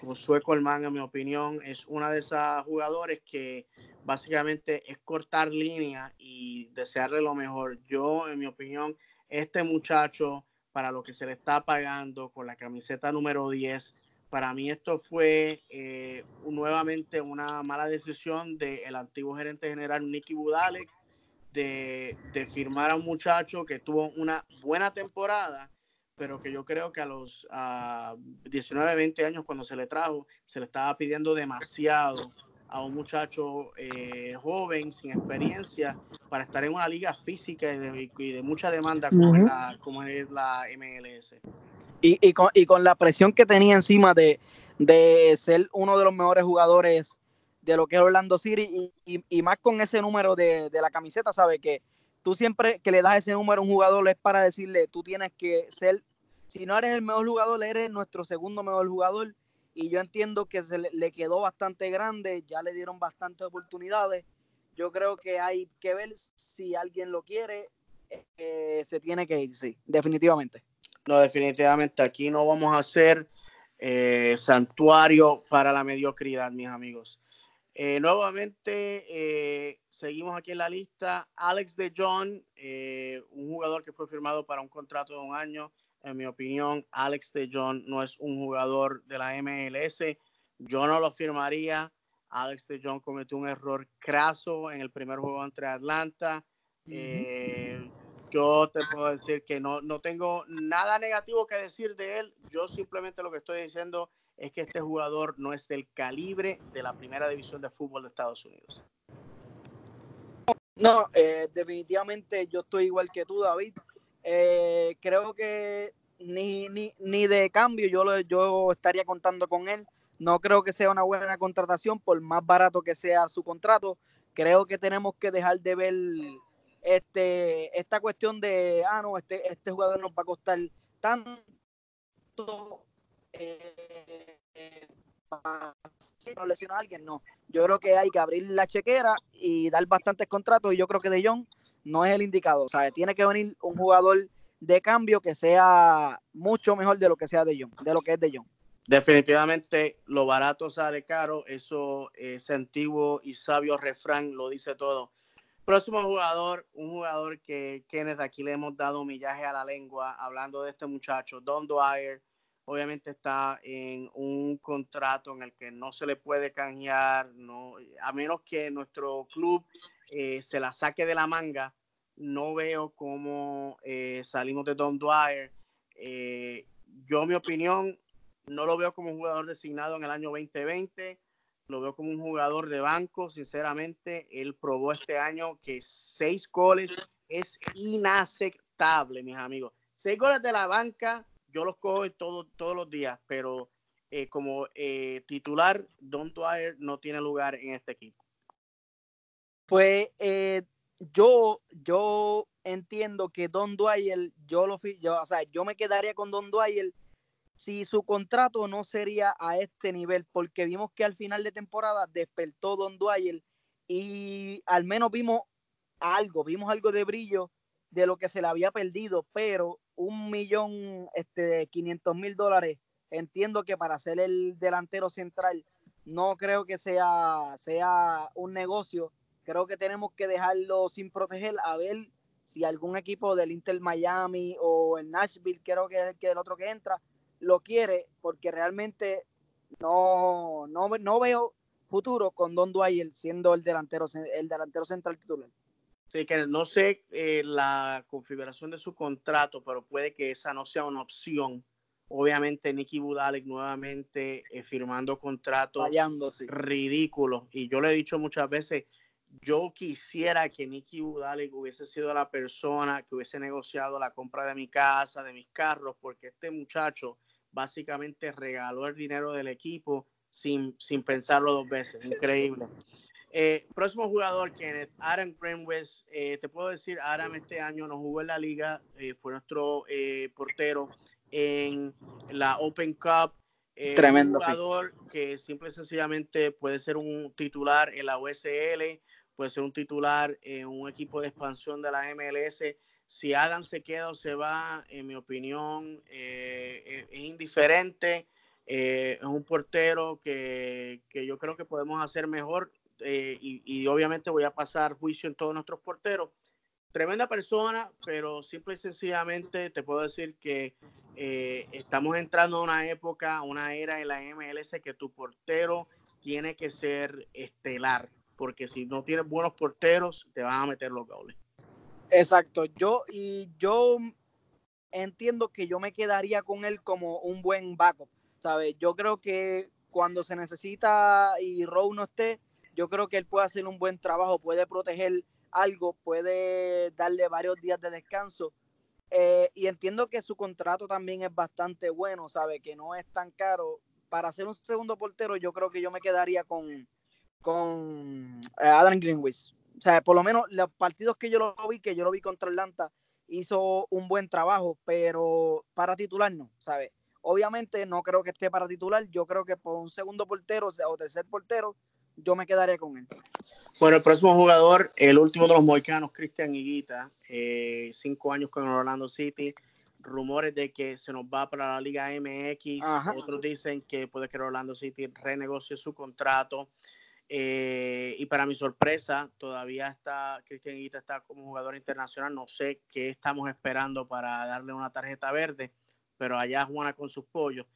Josué Colmán, en mi opinión, es una de esas jugadores que básicamente es cortar línea y desearle lo mejor. Yo, en mi opinión, este muchacho para lo que se le está pagando con la camiseta número 10. Para mí esto fue eh, nuevamente una mala decisión del antiguo gerente general Nicky Budalek de, de, firmar a un muchacho que tuvo una buena temporada, pero que yo creo que a los 19, 20 años cuando se le trajo, se le estaba pidiendo demasiado a un muchacho eh, joven, sin experiencia, para estar en una liga física y de, mucha demanda como, es la, como, es la, MLS. Y, y, con, y, con, la presión que tenía encima de, de, ser uno de los mejores jugadores de lo que es Orlando City y, y más con ese número de, de la camiseta, sabe que tú siempre que le das ese número a un jugador es para decirle, tú tienes que ser, si no eres el mejor jugador, eres nuestro segundo mejor jugador y yo entiendo que se le, quedó bastante grande, ya le dieron bastantes oportunidades. Yo creo que hay que ver si alguien lo quiere, eh, se tiene que ir, sí, definitivamente. No, definitivamente aquí no vamos a hacer eh, santuario para la mediocridad, mis amigos. Eh, nuevamente seguimos aquí en la lista. Alex de John, un jugador que fue firmado para un contrato de un año en mi opinión, Alex de John no es un jugador de la MLS. Yo no lo firmaría. Alex de John cometió un error craso en el primer juego entre Atlanta. Eh, yo te puedo decir que no, no tengo nada negativo que decir de él. Yo simplemente lo que estoy diciendo es que este jugador no es del calibre de la primera división de fútbol de Estados Unidos. No, eh, definitivamente yo estoy igual que tú, David. Eh, creo que ni, ni, ni, de cambio yo, lo, yo estaría contando con él. No creo que sea una buena contratación, por más barato que sea su contrato. Creo que tenemos que dejar de ver este, esta cuestión de, ah, no, este, este jugador nos va a costar tanto eh, no lesiona a alguien, no. Yo creo que hay que abrir la chequera y dar bastantes contratos y yo creo que De Jong no es el indicado. O sea, tiene que venir un jugador de cambio que sea mucho mejor de lo que sea de John, de lo que es de John. Definitivamente lo barato sale caro, eso es antiguo y sabio refrán lo dice todo. Próximo jugador, un jugador que Kenneth aquí le hemos dado millaje a la lengua hablando de este muchacho, Don Dwyer. Obviamente está en un contrato en el que no se le puede canjear, no, a menos que nuestro club eh, se la saque de la manga, no veo cómo eh, salimos de Don Dwyer. Eh, yo, mi opinión, no lo veo como un jugador designado en el año 2020, lo veo como un jugador de banco, sinceramente. Él probó este año que seis goles es inaceptable, mis amigos. Seis goles de la banca, yo los cojo todo, todos los días, pero como titular, Don Dwyer no tiene lugar en este equipo. Pues eh, yo, yo entiendo que Don Dwyer, yo lo yo, o sea, yo me quedaría con Don Dwyer si su contrato no sería a este nivel, porque vimos que al final de temporada despertó Don Dwyer y al menos vimos algo, vimos algo de brillo de lo que se le había perdido, pero un millón, este, quinientos mil dólares, entiendo que para ser el delantero central, no creo que sea, sea un negocio, creo que tenemos que dejarlo sin proteger, a ver si algún equipo del Inter Miami o el Nashville, creo que es el, otro que entra, lo quiere, porque realmente no, no, no veo futuro con Don Dwyer siendo el delantero, el delantero central titular. Sí, que no sé eh, la configuración de su contrato, pero puede que esa no sea una opción. Obviamente, Nicky Budalek nuevamente eh, firmando contratos ridículos. Y yo le he dicho muchas veces, yo quisiera que Nicky Budalek hubiese sido la persona que hubiese negociado la compra de mi casa, de mis carros, porque este muchacho básicamente regaló el dinero del equipo sin, sin pensarlo dos veces. Increíble. Eh, próximo jugador, Kenneth, Adam Greenwest. Eh, te puedo decir, Adam este año no jugó en la liga, eh, fue nuestro portero en la Open Cup. Tremendo. Un jugador que simple y sencillamente puede ser un titular en la USL, puede ser un titular en un equipo de expansión de la MLS. Si Adam se queda o se va, en mi opinión, es indiferente. es un portero que, que yo creo que podemos hacer mejor eh, y, obviamente voy a pasar juicio en todos nuestros porteros. Tremenda persona, pero simple y sencillamente te puedo decir que eh, estamos entrando a una época, una era en la MLS que tu portero tiene que ser estelar, porque si no tienes buenos porteros, te van a meter los goles. Exacto, yo y yo entiendo que yo me quedaría con él como un buen backup, ¿sabes? Yo creo que cuando se necesita y Rowe no esté, yo creo que él puede hacer un buen trabajo, puede proteger algo, puede darle varios días de descanso. Eh, y entiendo que su contrato también es bastante bueno, sabe que no es tan caro. Para ser un segundo portero, yo creo que yo me quedaría con, con eh, Adam Greenwich. O sea, por lo menos los partidos que yo lo vi, que yo lo vi contra Atlanta, hizo un buen trabajo, pero para titular no, ¿sabes? Obviamente no creo que esté para titular, yo creo que por un segundo portero o tercer portero, yo me quedaré con él. Bueno, el próximo jugador, el último de los moicanos, Cristian Higuita, eh, cinco años con Orlando City. Rumores de que se nos va para la Liga MX. Otros dicen que puede que Orlando City renegocie su contrato. Eh, y para mi sorpresa, todavía está, Cristian Higuita está como jugador internacional. No sé qué estamos esperando para darle una tarjeta verde, pero allá Juana con sus pollos.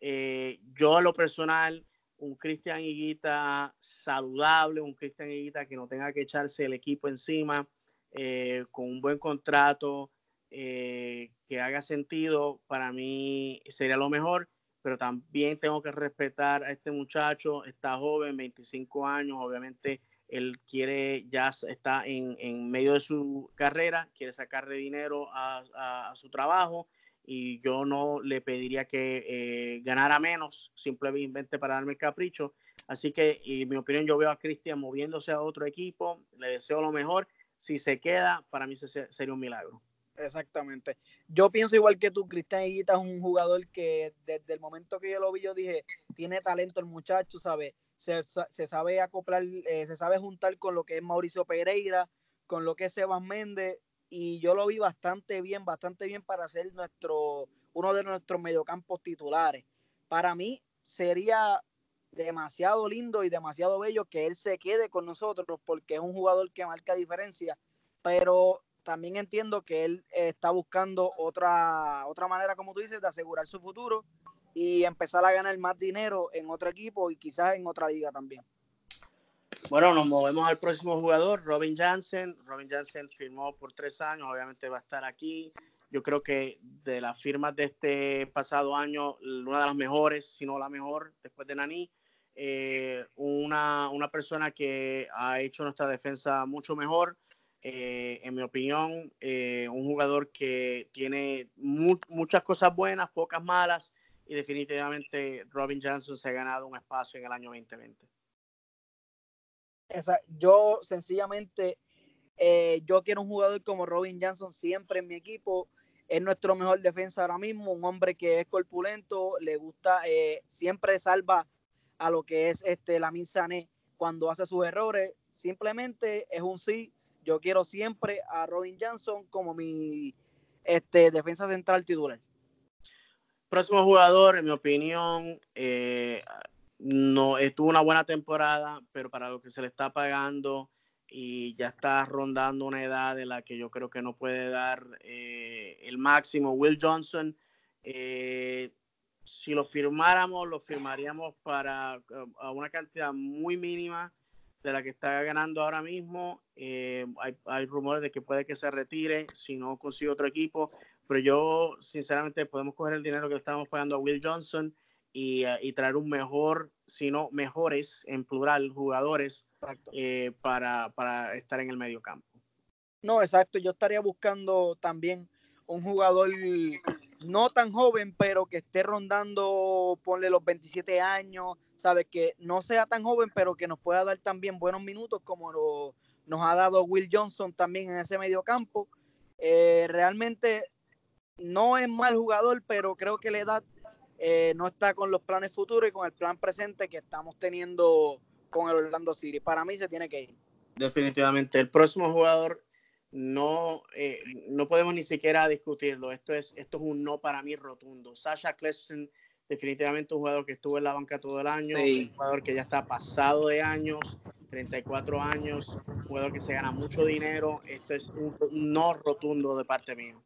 Eh, yo, a lo personal, un Cristian Higuita saludable, un Cristian Higuita que no tenga que echarse el equipo encima, eh, con un buen contrato, eh, que haga sentido, para mí sería lo mejor, pero también tengo que respetar a este muchacho, está joven, 25 años, obviamente él quiere, ya está en, medio de su carrera, quiere sacarle dinero a su trabajo y yo no le pediría que eh, ganara menos simplemente para darme el capricho. Así que, en mi opinión, yo veo a Cristian moviéndose a otro equipo, le deseo lo mejor. Si se queda, para mí sería un milagro. Exactamente. Yo pienso igual que tú, Cristian Higuita es un jugador que desde el momento que yo lo vi, yo dije, tiene talento el muchacho, ¿sabe? Se, se sabe acoplar, eh, se sabe juntar con lo que es Mauricio Pereira, con lo que es Sebas Méndez, y yo lo vi bastante bien, bastante bien para ser nuestro, uno de nuestros mediocampos titulares. Para mí sería demasiado lindo y demasiado bello que él se quede con nosotros porque es un jugador que marca diferencia, pero también entiendo que él está buscando otra, otra manera, como tú dices, de asegurar su futuro y empezar a ganar más dinero en otro equipo y quizás en otra liga también. Bueno, nos movemos al próximo jugador, Robin Jansen. Robin Jansen firmó por tres años, obviamente va a estar aquí. Yo creo que de las firmas de este pasado año, una de las mejores, si no la mejor, después de Nani. Eh, una, una, persona que ha hecho nuestra defensa mucho mejor. Eh, en mi opinión, eh, un jugador que tiene muchas cosas buenas, pocas malas, y definitivamente Robin Jansen se ha ganado un espacio en el año 2020 yo sencillamente, eh, yo quiero un jugador como Robin Johnson siempre en mi equipo. es nuestro mejor defensa ahora mismo, un hombre que es corpulento, le gusta, siempre salva a lo que es este la Sané cuando hace sus errores. Simplemente es un sí. Yo quiero siempre a Robin Johnson como mi este, defensa central titular. Próximo jugador, en mi opinión, eh, no estuvo una buena temporada, pero para lo que se le está pagando y ya está rondando una edad de la que yo creo que no puede dar eh, el máximo. Will Johnson, eh, si lo firmáramos, lo firmaríamos para una cantidad muy mínima de la que está ganando ahora mismo. Eh, hay, rumores de que puede que se retire si no consigue otro equipo, pero yo sinceramente podemos coger el dinero que le estamos pagando a Will Johnson y, y traer un mejor, si no mejores en plural, jugadores eh, para, para estar en el medio campo. No, exacto. Yo estaría buscando también un jugador no tan joven, pero que esté rondando, ponle los 27 años, ¿sabes? Que no sea tan joven, pero que nos pueda dar también buenos minutos como lo, nos ha dado Will Johnson también en ese medio campo. Eh, realmente no es mal jugador, pero creo que la edad eh, no está con los planes futuros y con el plan presente que estamos teniendo con el Orlando City. Para mí se tiene que ir. Definitivamente. El próximo jugador no, eh, no podemos ni siquiera discutirlo. Esto es, esto es un no para mí rotundo. Sasha Cleston, definitivamente un jugador que estuvo en la banca todo el año, un jugador que ya está pasado de años, 34 años, un jugador que se gana mucho dinero. Esto es un, no rotundo de parte mía.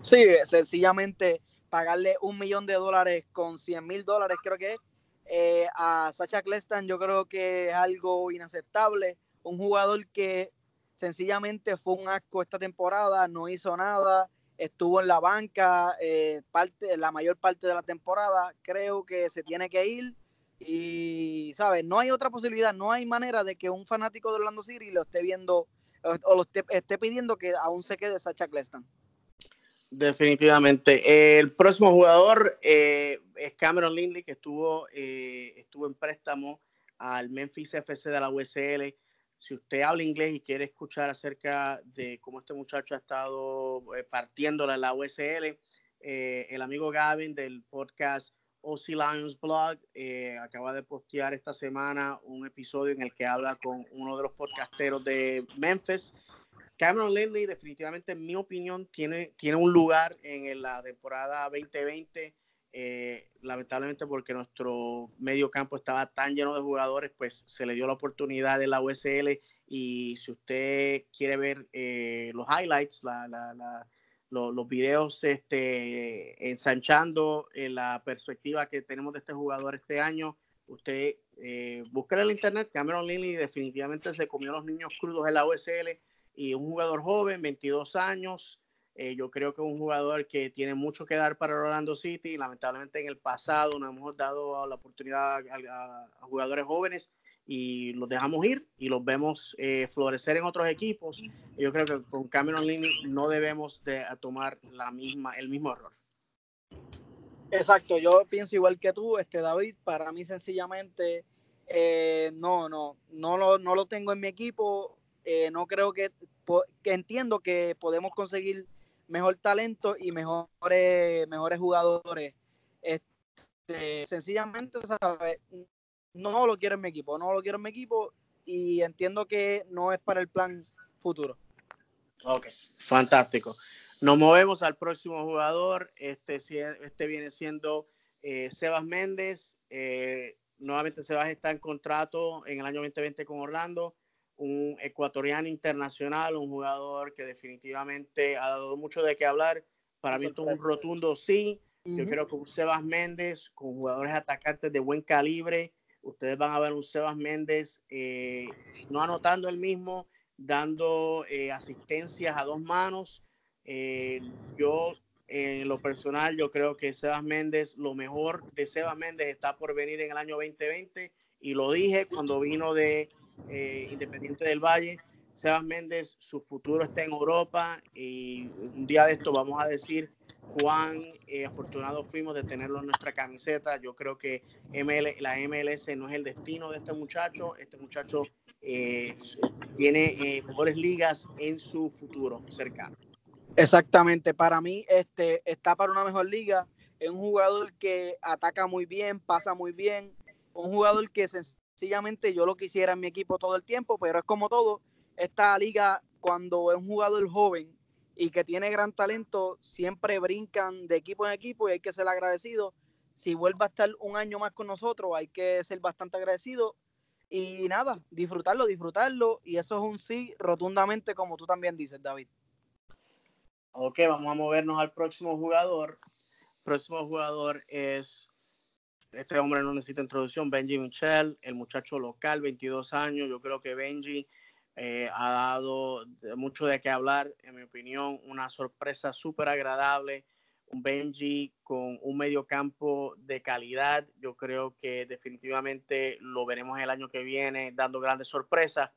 Sí, sencillamente pagarle un millón de dólares con 100 mil dólares, creo que es, eh, a Sacha Cleston, yo creo que es algo inaceptable. Un jugador que sencillamente fue un asco esta temporada, no hizo nada, estuvo en la banca eh, parte, la mayor parte de la temporada, creo que se tiene que ir y, ¿sabes? No hay otra posibilidad, no hay manera de que un fanático de Orlando City lo esté viendo o lo esté, pidiendo que aún se quede Sacha Cleston. Definitivamente. el próximo jugador eh, es Cameron Lindley, que estuvo, eh, estuvo en préstamo al Memphis FC de la USL si usted habla inglés y quiere escuchar acerca de cómo este muchacho ha estado eh, partiéndola en la USL, eh, el amigo Gavin del podcast OC Lions Blog eh, acaba de postear esta semana un episodio en el que habla con uno de los podcasteros de Memphis. Cameron Lindley definitivamente, en mi opinión, tiene, tiene un lugar en la temporada 2020 eh, lamentablemente porque nuestro medio campo estaba tan lleno de jugadores, pues se le dio la oportunidad de la USL y si usted quiere ver eh, los highlights, los videos este, ensanchando en eh, la perspectiva que tenemos de este jugador este año, usted eh, busque en el internet, Cameron Lilly definitivamente se comió los niños crudos en la USL y un jugador joven, 22 años, eh, yo creo que es un jugador que tiene mucho que dar para Orlando City. Lamentablemente en el pasado no hemos dado la oportunidad a, jugadores jóvenes y los dejamos ir y los vemos eh, florecer en otros equipos. Yo creo que con Cameron Lini no debemos de tomar la misma, el mismo error. Exacto, yo pienso igual que tú, este David, para mí sencillamente eh, no, no, no lo, no lo tengo en mi equipo, no creo que, que entiendo que podemos conseguir mejor talento y mejores, mejores jugadores. Este, sencillamente, No lo quiero en mi equipo, no lo quiero en mi equipo y entiendo que no es para el plan futuro. Ok, fantástico. Nos movemos al próximo jugador. Este, este viene siendo eh, Sebas Méndez. Eh, nuevamente Sebas está en contrato en el año 2020 con Orlando un ecuatoriano internacional, un jugador que definitivamente ha dado mucho de qué hablar. Para mí, es un rotundo sí. Yo creo que un Sebas Méndez con jugadores atacantes de buen calibre. Ustedes van a ver un Sebas Méndez eh, no anotando el mismo, dando eh, asistencias a dos manos. Eh, yo, en lo personal, yo creo que Sebas Méndez, lo mejor de Sebas Méndez está por venir en el año 2020. Y lo dije cuando vino de eh, Independiente del Valle. Sebas Méndez, su futuro está en Europa y un día de esto vamos a decir cuán eh, afortunados fuimos de tenerlo en nuestra camiseta. Yo creo que la MLS no es el destino de este muchacho. Este muchacho eh, tiene mejores ligas en su futuro cercano. Exactamente, para mí este, está para una mejor liga. Es un jugador que ataca muy bien, pasa muy bien, un jugador que sencillamente yo lo quisiera en mi equipo todo el tiempo, pero es como todo, esta liga cuando es un jugador joven y que tiene gran talento, siempre brincan de equipo en equipo y hay que ser agradecido. Si vuelve a estar un año más con nosotros, hay que ser bastante agradecido y nada, disfrutarlo, disfrutarlo y eso es un sí rotundamente como tú también dices, David. Ok, vamos a movernos al próximo jugador. Próximo jugador es, este hombre no necesita introducción, Benji Michel, el muchacho local, 22 años. Yo creo que Benji eh, ha dado mucho de qué hablar, en mi opinión, una sorpresa súper agradable. Un Benji con un medio campo de calidad. Yo creo que definitivamente lo veremos el año que viene dando grandes sorpresas.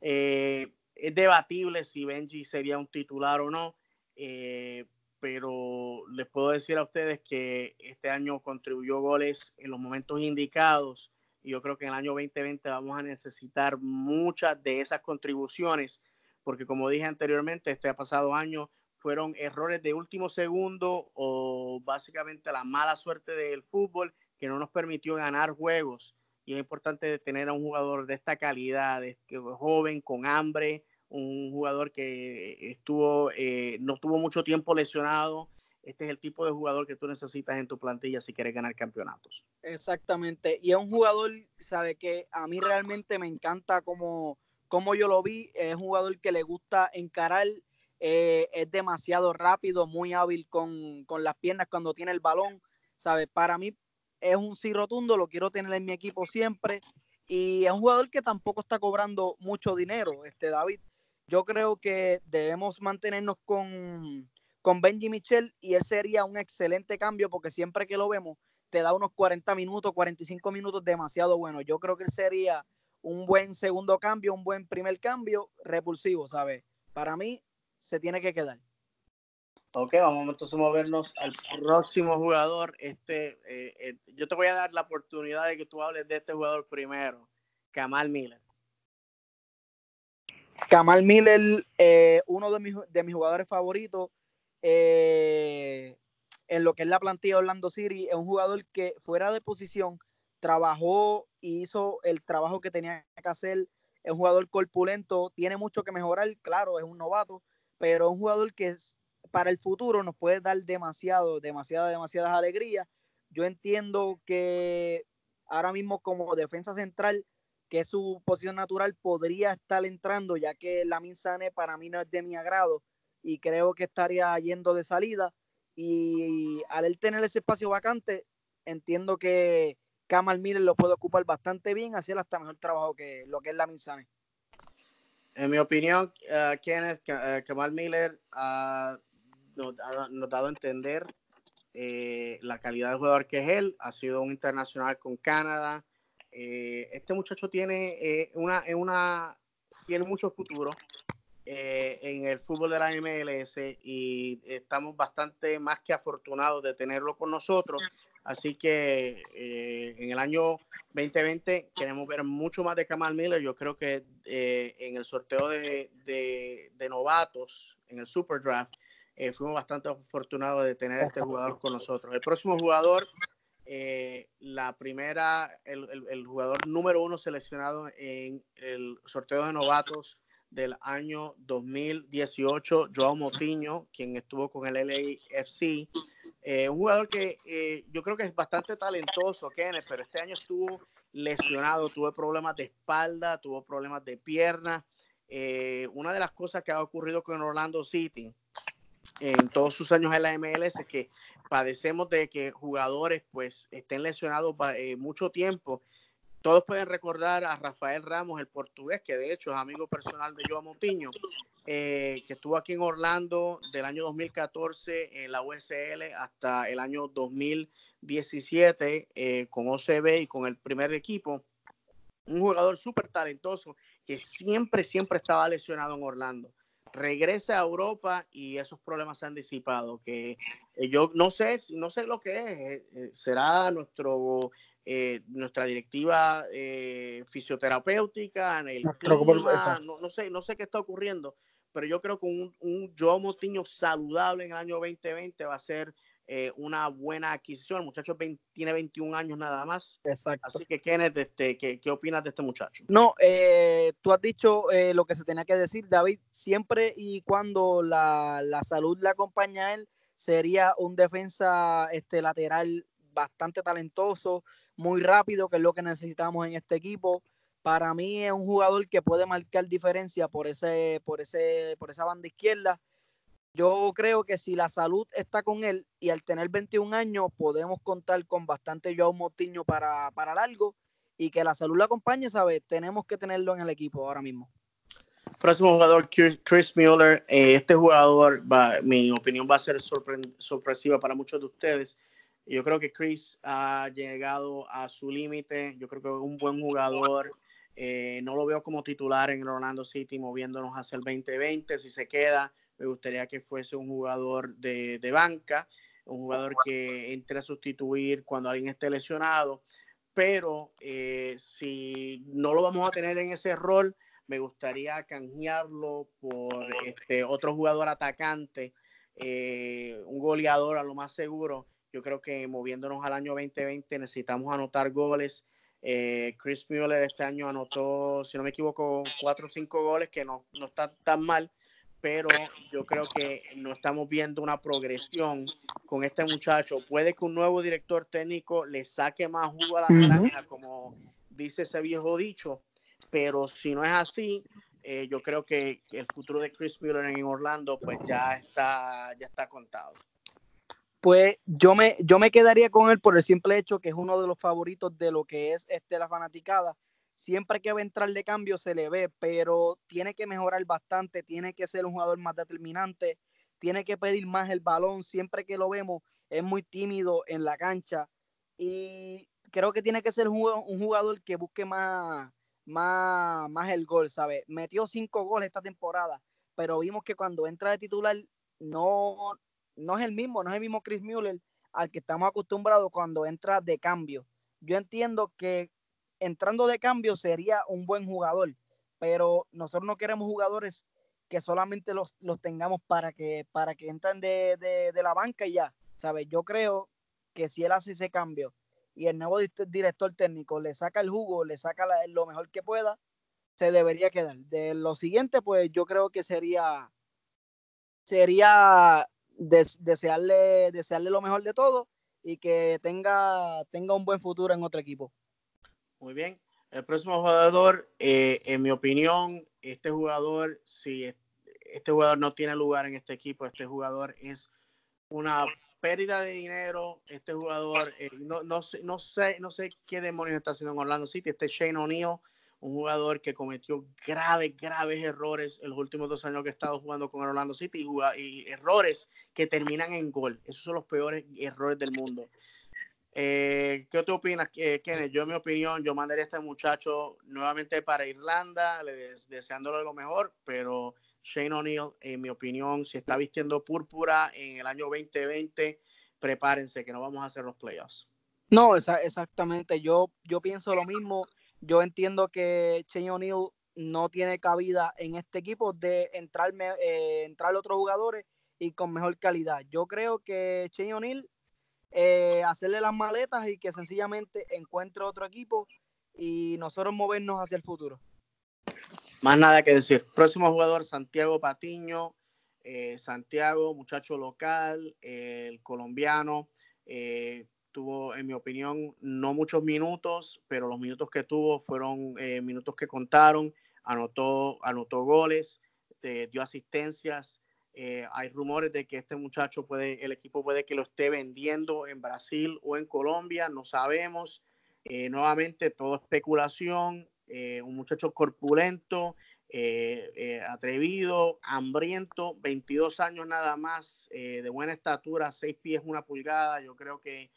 Eh, es debatible si Benji sería un titular o no, eh, pero les puedo decir a ustedes que este año contribuyó goles en los momentos indicados y yo creo que en el año 2020 vamos a necesitar muchas de esas contribuciones, porque como dije anteriormente, este pasado año fueron errores de último segundo o básicamente la mala suerte del fútbol que no nos permitió ganar juegos. Y es importante tener a un jugador de esta calidad, de, joven, con hambre, un jugador que estuvo, eh, no tuvo mucho tiempo lesionado, este es el tipo de jugador que tú necesitas en tu plantilla si quieres ganar campeonatos. Exactamente. Y es un jugador, sabe que a mí realmente me encanta como, como yo lo vi. Es un jugador que le gusta encarar. Eh, es demasiado rápido, muy hábil con, con, las piernas cuando tiene el balón. ¿Sabe? Para mí es un sí rotundo, lo quiero tener en mi equipo siempre. Y es un jugador que tampoco está cobrando mucho dinero, este David. Yo creo que debemos mantenernos con, con Benji Michel y él sería un excelente cambio porque siempre que lo vemos te da unos 40 minutos, 45 minutos demasiado bueno. Yo creo que él sería un buen segundo cambio, un buen primer cambio, repulsivo, ¿sabes? Para mí se tiene que quedar. Ok, vamos entonces a movernos al próximo jugador. Este, eh, eh, yo te voy a dar la oportunidad de que tú hables de este jugador primero, Kamal Miller. Kamal Miller, eh, uno de mis, de mis jugadores favoritos, eh, en lo que es la plantilla de Orlando City. Es un jugador que fuera de posición trabajó y hizo el trabajo que tenía que hacer. Es un jugador corpulento, tiene mucho que mejorar, claro, es un novato, pero es un jugador que para el futuro nos puede dar demasiado, demasiadas, demasiadas alegrías. Yo entiendo que ahora mismo como defensa central, que su posición natural, podría estar entrando, ya que la Sane para mí no es de mi agrado y creo que estaría yendo de salida. Y al él tener ese espacio vacante, entiendo que Kamal Miller lo puede ocupar bastante bien, hacer hasta mejor trabajo que lo que es la Minsane. En mi opinión, uh, Kenneth, uh, Kamal Miller ha nos, ha dado a entender eh, la calidad de jugador que es él. Ha sido un internacional con Canadá. Eh, este muchacho tiene, eh, una, tiene mucho futuro. Eh, en el fútbol de la MLS y estamos bastante más que afortunados de tenerlo con nosotros. Así que eh, en el año 2020 queremos ver mucho más de Kamal Miller. Yo creo que eh, en el sorteo de, novatos, en el Super Draft, fuimos bastante afortunados de tener a este jugador con nosotros. El próximo jugador, la primera, el, el, jugador número uno seleccionado en el sorteo de novatos del año 2018, Joao Motiño, quien estuvo con el LAFC. Eh, un jugador que eh, yo creo que es bastante talentoso, Kenneth, pero este año estuvo lesionado, tuvo problemas de espalda, tuvo problemas de pierna. Eh, una de las cosas que ha ocurrido con Orlando City en todos sus años en la MLS es que padecemos de que jugadores pues estén lesionados mucho tiempo todos pueden recordar a Rafael Ramos, el portugués, que de hecho es amigo personal de Joao Montiño, eh, que estuvo aquí en Orlando del año 2014 en la USL hasta el año 2017 eh, con OCB y con el primer equipo. Un jugador súper talentoso que siempre, siempre estaba lesionado en Orlando. Regresa a Europa y esos problemas se han disipado. Que eh, yo no sé, no sé lo que es. será nuestro eh, nuestra directiva eh, fisioterapéutica, el clima, no, no, sé, no sé qué está ocurriendo, pero yo creo que un, un Joe Motiño saludable en el año 2020 va a ser eh, una buena adquisición. El muchacho tiene 21 años nada más. Exacto. Así que, Kenneth, este, ¿qué, ¿qué, opinas de este muchacho? No, eh, tú has dicho eh, lo que se tenía que decir, David. Siempre y cuando la, la, salud le acompaña a él, sería un defensa este, lateral bastante talentoso, muy rápido, que es lo que necesitamos en este equipo. Para mí es un jugador que puede marcar diferencia por, ese, por, ese, por esa banda izquierda yo creo que si la salud está con él y al tener 21 años podemos contar con bastante Joao Motiño para, para largo y que la salud lo acompañe, ¿sabes? Tenemos que tenerlo en el equipo ahora mismo. Próximo jugador, Chris Mueller. Eh, este jugador, va, mi opinión va a ser sorpresiva para muchos de ustedes. Yo creo que Chris ha llegado a su límite. Yo creo que es un buen jugador. Eh, no lo veo como titular en Orlando City moviéndonos hacia el 2020. Si se queda, me gustaría que fuese un jugador de, banca, un jugador que entre a sustituir cuando alguien esté lesionado, pero eh, si no lo vamos a tener en ese rol, me gustaría canjearlo por este otro jugador atacante, eh, un goleador a lo más seguro. Yo creo que moviéndonos al año 2020 necesitamos anotar goles. Eh, Chris Mueller este año anotó, si no me equivoco, cuatro o cinco goles, que no, no está tan mal pero yo creo que no estamos viendo una progresión con este muchacho. Puede que un nuevo director técnico le saque más jugo a la naranja, como dice ese viejo dicho, pero si no es así, eh, yo creo que el futuro de Chris Miller en Orlando pues ya está, ya está contado. Pues yo me, yo me quedaría con él por el simple hecho que es uno de los favoritos de lo que es este, la fanaticada siempre que va a entrar de cambio se le ve, pero tiene que mejorar bastante, tiene que ser un jugador más determinante, tiene que pedir más el balón, siempre que lo vemos es muy tímido en la cancha y creo que tiene que ser un jugador que busque más, más, más el gol, ¿sabes? Metió cinco goles esta temporada, pero vimos que cuando entra de titular no, no es el mismo, no es el mismo Chris Mueller al que estamos acostumbrados cuando entra de cambio. Yo entiendo que entrando de cambio sería un buen jugador, pero nosotros no queremos jugadores que solamente los, los tengamos para que, para que entren de, de, la banca y ya, ¿sabes? Yo creo que si él hace ese cambio y el nuevo director técnico le saca el jugo, le saca lo mejor que pueda, se debería quedar. De lo siguiente, pues yo creo que sería, sería desearle, desearle lo mejor de todo y que tenga, tenga un buen futuro en otro equipo. Muy bien. El próximo jugador, eh, en mi opinión, este jugador, si este jugador no tiene lugar en este equipo, este jugador es una pérdida de dinero. Este jugador, eh, no, no, sé, no, sé, no sé qué demonios está haciendo en Orlando City. Este Shane O'Neill, un jugador que cometió graves, graves errores en los últimos dos años que ha estado jugando con Orlando City y, y errores que terminan en gol. Esos son los peores errores del mundo. Eh, ¿Qué te opinas, eh, Kenneth? Yo, en mi opinión, yo mandaría a este muchacho nuevamente para Irlanda, deseándole lo mejor, pero Shane O'Neill, en mi opinión, si está vistiendo púrpura en el año 2020, prepárense que no vamos a hacer los playoffs. No, exactamente. Yo, yo pienso lo mismo. Yo entiendo que Shane O'Neill no tiene cabida en este equipo de entrarme, eh, entrar otros jugadores y con mejor calidad. Yo creo que Shane O'Neill eh, hacerle las maletas y que sencillamente encuentre otro equipo y nosotros movernos hacia el futuro. Más nada que decir. Próximo jugador, Santiago Patiño. Eh, Santiago, muchacho local, el colombiano. Eh, tuvo, en mi opinión, no muchos minutos, pero los minutos que tuvo fueron minutos que contaron. Anotó, anotó goles, dio asistencias. Eh, hay rumores de que este muchacho puede, el equipo puede que lo esté vendiendo en Brasil o en Colombia, no sabemos. Eh, nuevamente, todo especulación. Eh, un muchacho corpulento, atrevido, hambriento, 22 años nada más, de buena estatura, 6 pies, una pulgada. Yo creo que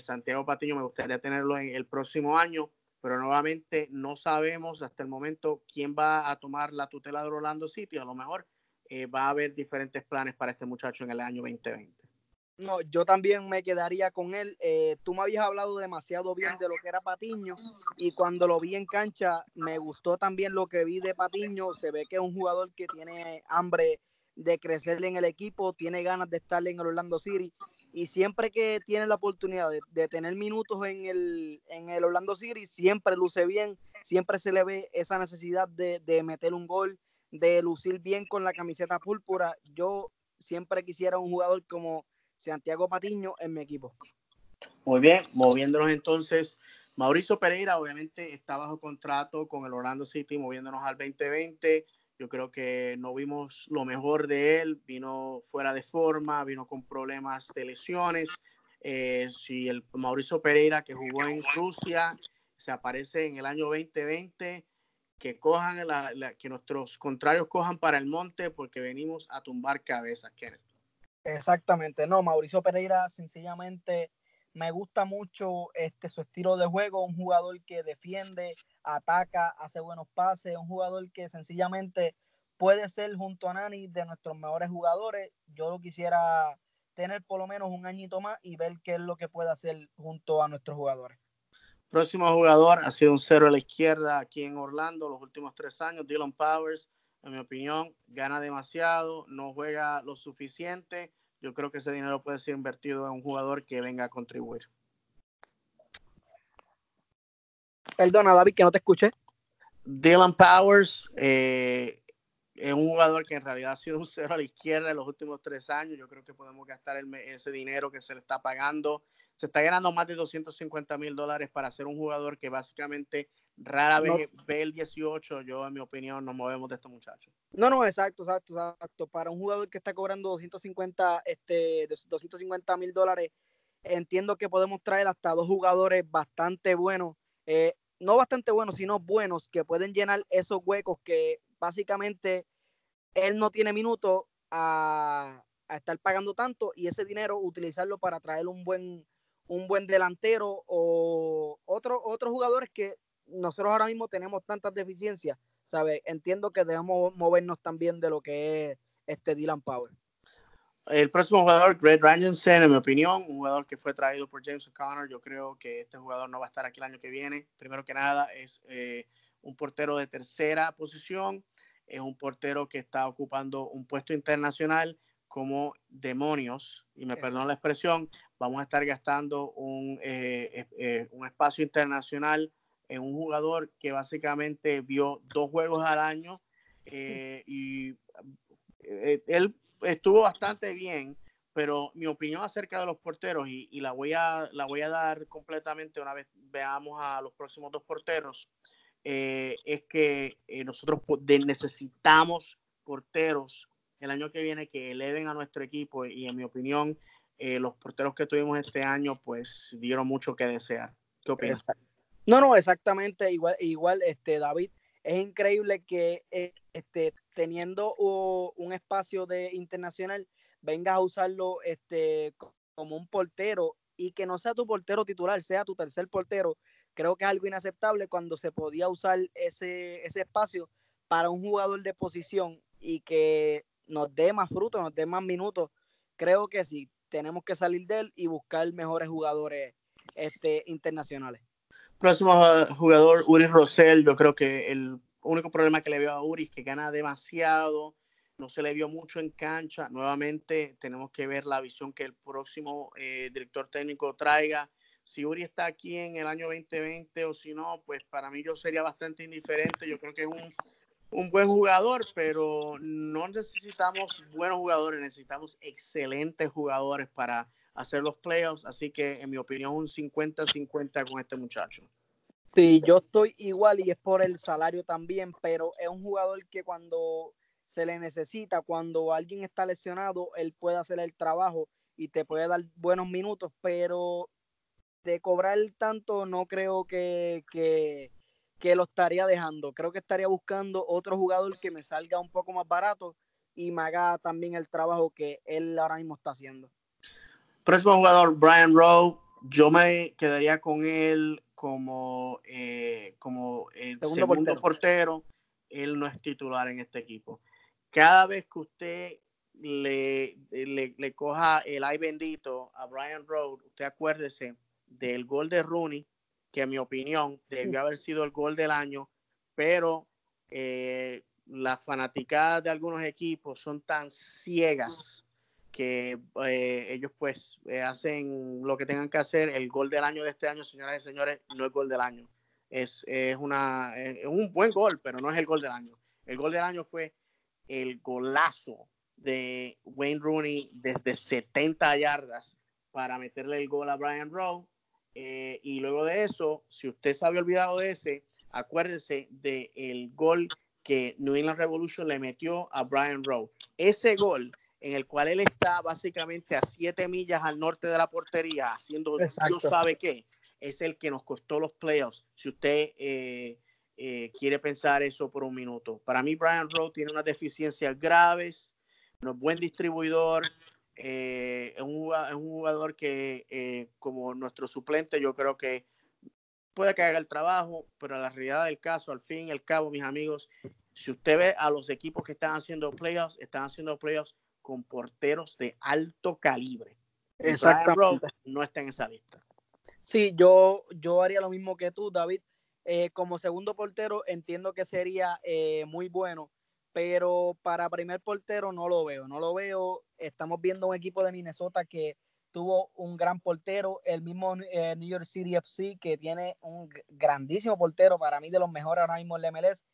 Santiago Patiño me gustaría tenerlo en el próximo año, pero nuevamente no sabemos hasta el momento quién va a tomar la tutela de Orlando City. A lo mejor eh, va a haber diferentes planes para este muchacho en el año 2020. No, yo también me quedaría con él. Eh, tú me habías hablado demasiado bien de lo que era Patiño y cuando lo vi en cancha me gustó también lo que vi de Patiño. Se ve que es un jugador que tiene hambre de crecer en el equipo, tiene ganas de estar en el Orlando City y siempre que tiene la oportunidad de, tener minutos en el, en el Orlando City, siempre luce bien, siempre se le ve esa necesidad de, de meter un gol, de lucir bien con la camiseta púrpura. Yo siempre quisiera un jugador como Santiago Patiño en mi equipo. Muy bien, moviéndonos entonces. Mauricio Pereira obviamente está bajo contrato con el Orlando City, moviéndonos al 2020. Yo creo que no vimos lo mejor de él, vino fuera de forma, vino con problemas de lesiones. Eh, si el Mauricio Pereira que jugó en Rusia se aparece en el año 2020, que cojan que nuestros contrarios cojan para el monte porque venimos a tumbar cabezas, Kenneth. Exactamente, no, Mauricio Pereira sencillamente me gusta mucho este, su estilo de juego, un jugador que defiende, ataca, hace buenos pases, un jugador que sencillamente puede ser junto a Nani de nuestros mejores jugadores. Yo lo quisiera tener por lo menos un añito más y ver qué es lo que puede hacer junto a nuestros jugadores. Próximo jugador ha sido un cero a la izquierda aquí en Orlando los últimos tres años, Dylan Powers en mi opinión, gana demasiado, no juega lo suficiente. Yo creo que ese dinero puede ser invertido en un jugador que venga a contribuir. Perdona, David, que no te escuché. Dylan Powers eh, es un jugador que en realidad ha sido un cero a la izquierda en los últimos tres años. Yo creo que podemos gastar ese dinero que se le está pagando. Se está ganando más de 250 mil dólares para ser un jugador que básicamente rara vez ve el 18, yo en mi opinión nos movemos de estos muchachos. No, no, exacto, exacto, exacto. Para un jugador que está cobrando 250, este, 250 mil dólares, entiendo que podemos traer hasta dos jugadores bastante buenos, eh, no bastante buenos, sino buenos, que pueden llenar esos huecos que básicamente él no tiene minutos a, a estar pagando tanto y ese dinero utilizarlo para traer un buen un buen delantero o otro, otros jugadores que nosotros ahora mismo tenemos tantas deficiencias, ¿sabes? Entiendo que debemos movernos también de lo que es este Dylan Power. El próximo jugador, Greg Rangensen, en mi opinión, un jugador que fue traído por James O'Connor. Yo creo que este jugador no va a estar aquí el año que viene. Primero que nada, es eh, un portero de tercera posición. Es un portero que está ocupando un puesto internacional como demonios, y me perdono la expresión, vamos a estar gastando un, eh, eh, un espacio internacional en un jugador que básicamente vio dos juegos al año eh, y eh, él estuvo bastante bien, pero mi opinión acerca de los porteros, y, la, voy a, la voy a dar completamente una vez veamos a los próximos dos porteros, eh, es que nosotros necesitamos porteros el año que viene que eleven a nuestro equipo y en mi opinión los porteros que tuvimos este año pues dieron mucho que desear. ¿Qué opinas? No, no, exactamente igual, igual, este, David, es increíble que eh, este, teniendo un espacio de internacional, vengas a usarlo este, como un portero y que no sea tu portero titular, sea tu tercer portero. Creo que es algo inaceptable cuando se podía usar ese, ese espacio para un jugador de posición y que nos dé más frutos, nos dé más minutos. Creo que sí, tenemos que salir de él y buscar mejores jugadores este, internacionales. Próximo jugador, Uri Rosell. Yo creo que el único problema que le veo a Uri es que gana demasiado, no se le vio mucho en cancha. Nuevamente tenemos que ver la visión que el próximo eh, director técnico traiga. Si Uri está aquí en el año 2020 o si no, pues para mí yo sería bastante indiferente. Yo creo que es un, un buen jugador, pero no necesitamos buenos jugadores, necesitamos excelentes jugadores para hacer los playoffs, así que en mi opinión un 50-50 con este muchacho. Sí, yo estoy igual y es por el salario también, pero es un jugador que cuando se le necesita, cuando alguien está lesionado, él puede hacer el trabajo y te puede dar buenos minutos, pero de cobrar tanto no creo que, que lo estaría dejando. Creo que estaría buscando otro jugador que me salga un poco más barato y me haga también el trabajo que él ahora mismo está haciendo. Próximo jugador, Brian Rowe. Yo me quedaría con él como, eh, como el segundo, portero. Él no es titular en este equipo. Cada vez que usted le, le, coja el ay bendito a Brian Rowe, usted acuérdese del gol de Rooney, que en mi opinión debió haber sido el gol del año, pero eh, las fanaticadas de algunos equipos son tan ciegas que eh, ellos pues eh, hacen lo que tengan que hacer. El gol del año de este año, señoras y señores, no es gol del año. Es, es, una, es un buen gol, pero no es el gol del año. El gol del año fue el golazo de Wayne Rooney desde 70 yardas para meterle el gol a Brian Rowe. Eh, y luego de eso, si usted se había olvidado de ese, acuérdese del el gol que New England Revolution le metió a Brian Rowe. Ese gol en el cual él está básicamente a siete millas al norte de la portería, haciendo Dios sabe qué, es el que nos costó los playoffs. Si usted eh, eh, quiere pensar eso por un minuto. Para mí, Brian Rowe tiene unas deficiencias graves, no es buen distribuidor, eh, es, un, jugador que, eh, como nuestro suplente, yo creo que puede que haga el trabajo, pero la realidad del caso, al fin y al cabo, mis amigos, si usted ve a los equipos que están haciendo playoffs, están haciendo playoffs con porteros de alto calibre. Exactamente. no está en esa lista. Sí, yo, yo haría lo mismo que tú, David. Eh, como segundo portero entiendo que sería eh, muy bueno, pero para primer portero no lo veo, no lo veo. Estamos viendo un equipo de Minnesota que tuvo un gran portero, el mismo eh, New York City FC que tiene un grandísimo portero, para mí de los mejores ahora mismo en la MLS,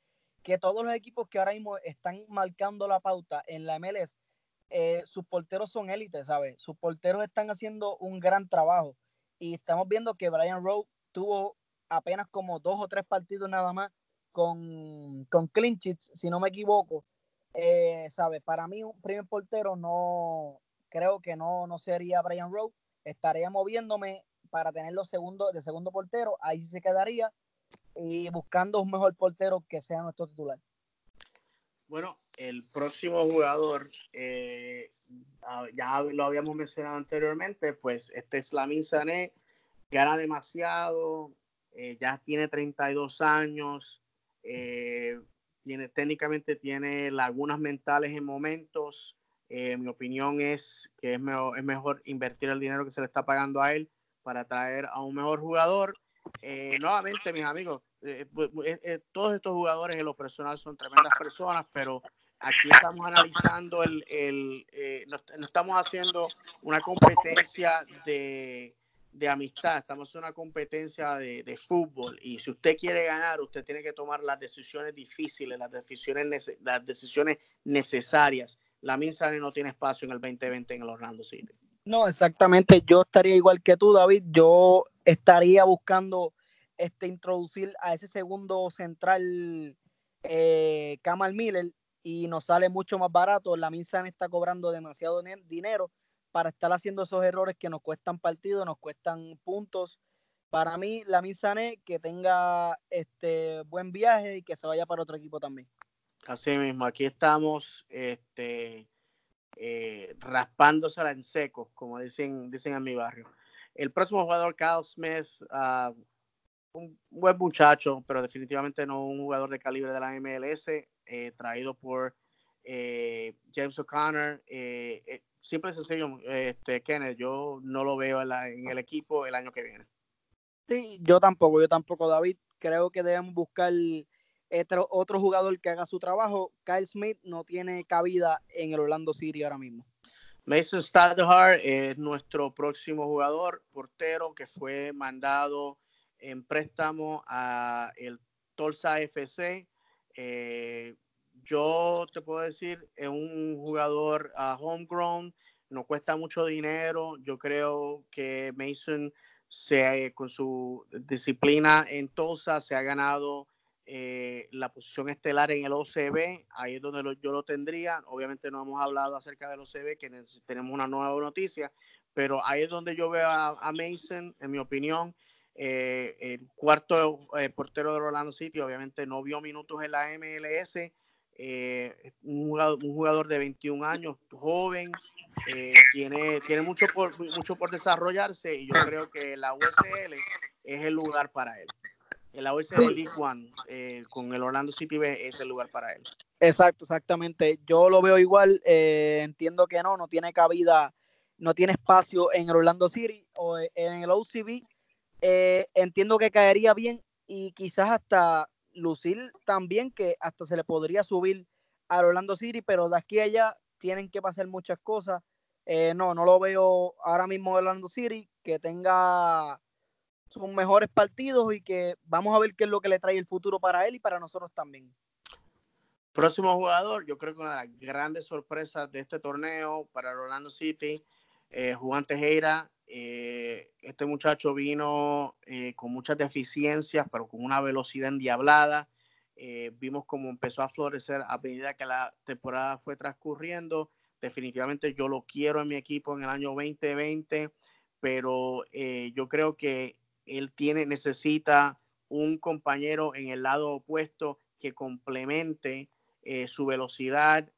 que todos los equipos que ahora mismo están marcando la pauta en la MLS, sus porteros son élites, ¿sabes? Sus porteros están haciendo un gran trabajo y estamos viendo que Brian Rowe tuvo apenas como dos o tres partidos nada más con, con clinchits, si no me equivoco. Eh, ¿Sabes? Para mí, un primer portero no creo que no, no sería Brian Rowe. Estaría moviéndome para tenerlo segundo, de segundo portero, ahí se quedaría. Y buscando un mejor portero que sea nuestro titular. Bueno, el próximo jugador, eh, ya lo habíamos mencionado anteriormente, pues este es Lamin Sané, gana demasiado, eh, ya tiene 32 años, eh, tiene, técnicamente tiene lagunas mentales en momentos. Eh, mi opinión es que es mejor, es mejor invertir el dinero que se le está pagando a él para traer a un mejor jugador. nuevamente, mis amigos, todos estos jugadores en lo personal son tremendas personas, pero aquí estamos analizando el, el no, estamos haciendo una competencia de, de amistad, estamos en una competencia de, fútbol y si usted quiere ganar, usted tiene que tomar las decisiones difíciles, las decisiones, las decisiones necesarias. La Minsane no tiene espacio en el 2020 en el Orlando City. No, exactamente. Yo estaría igual que tú, David. Yo estaría buscando este, introducir a ese segundo central eh, Kamal Miller y nos sale mucho más barato. La Minsane está cobrando demasiado dinero para estar haciendo esos errores que nos cuestan partidos, nos cuestan puntos. Para mí, la Sané, que tenga este buen viaje y que se vaya para otro equipo también. Así mismo, aquí estamos este, eh, raspándosela en seco, como dicen, dicen en mi barrio. El próximo jugador, Kyle Smith, uh, un buen muchacho, pero definitivamente no un jugador de calibre de la MLS, eh, traído por eh, James O'Connor. Eh, simple y sencillo, este, Kenneth, yo no lo veo en, el equipo el año que viene. Sí, yo tampoco, yo tampoco, David. Creo que debemos buscar otro, otro jugador que haga su trabajo. Kyle Smith no tiene cabida en el Orlando City ahora mismo. Mason Stadhar es nuestro próximo jugador, portero, que fue mandado en préstamo a el Tulsa FC. Eh, yo te puedo decir, es un jugador uh, homegrown, no cuesta mucho dinero. Yo creo que Mason se, con su disciplina en Tulsa se ha ganado eh, la posición estelar en el OCB. Ahí es donde yo lo tendría. Obviamente no hemos hablado acerca del OCB, que tenemos una nueva noticia, pero ahí es donde yo veo a, Mason, en mi opinión. Eh, el cuarto eh, portero de Orlando City, obviamente no vio minutos en la MLS, eh, un, jugador, de 21 años, joven, eh, tiene, tiene mucho, por, mucho por desarrollarse y yo creo que la USL es el lugar para él. La USL League One eh, con el Orlando City B es el lugar para él. Exacto, exactamente. Yo lo veo igual. Entiendo que no, no tiene cabida, no tiene espacio en el Orlando City o en el OCB. Entiendo que caería bien y quizás hasta lucir también, que hasta se le podría subir al Orlando City, pero de aquí a allá tienen que pasar muchas cosas. Eh, no, no lo veo ahora mismo Orlando City, que tenga sus mejores partidos y que vamos a ver qué es lo que le trae el futuro para él y para nosotros también. Próximo jugador, yo creo que una de las grandes sorpresas de este torneo para el Orlando City, eh, Juan Tejera. Eh, este muchacho vino eh, con muchas deficiencias, pero con una velocidad endiablada. Eh, vimos cómo empezó a florecer a medida que la temporada fue transcurriendo. Definitivamente yo lo quiero en mi equipo en el año 2020, pero yo creo que él tiene, necesita un compañero en el lado opuesto que complemente su velocidad.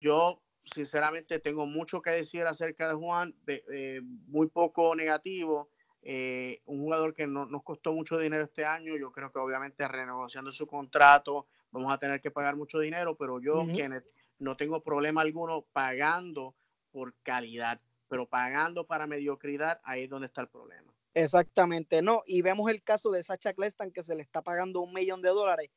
Yo sinceramente tengo mucho que decir acerca de Juan, de, muy poco negativo. Eh, un jugador que no, nos costó mucho dinero este año, yo creo que obviamente renegociando su contrato vamos a tener que pagar mucho dinero, pero yo, no tengo problema alguno pagando por calidad, pero pagando para mediocridad, ahí es donde está el problema. Exactamente, no, y vemos el caso de Sacha Cleston que se le está pagando un millón de dólares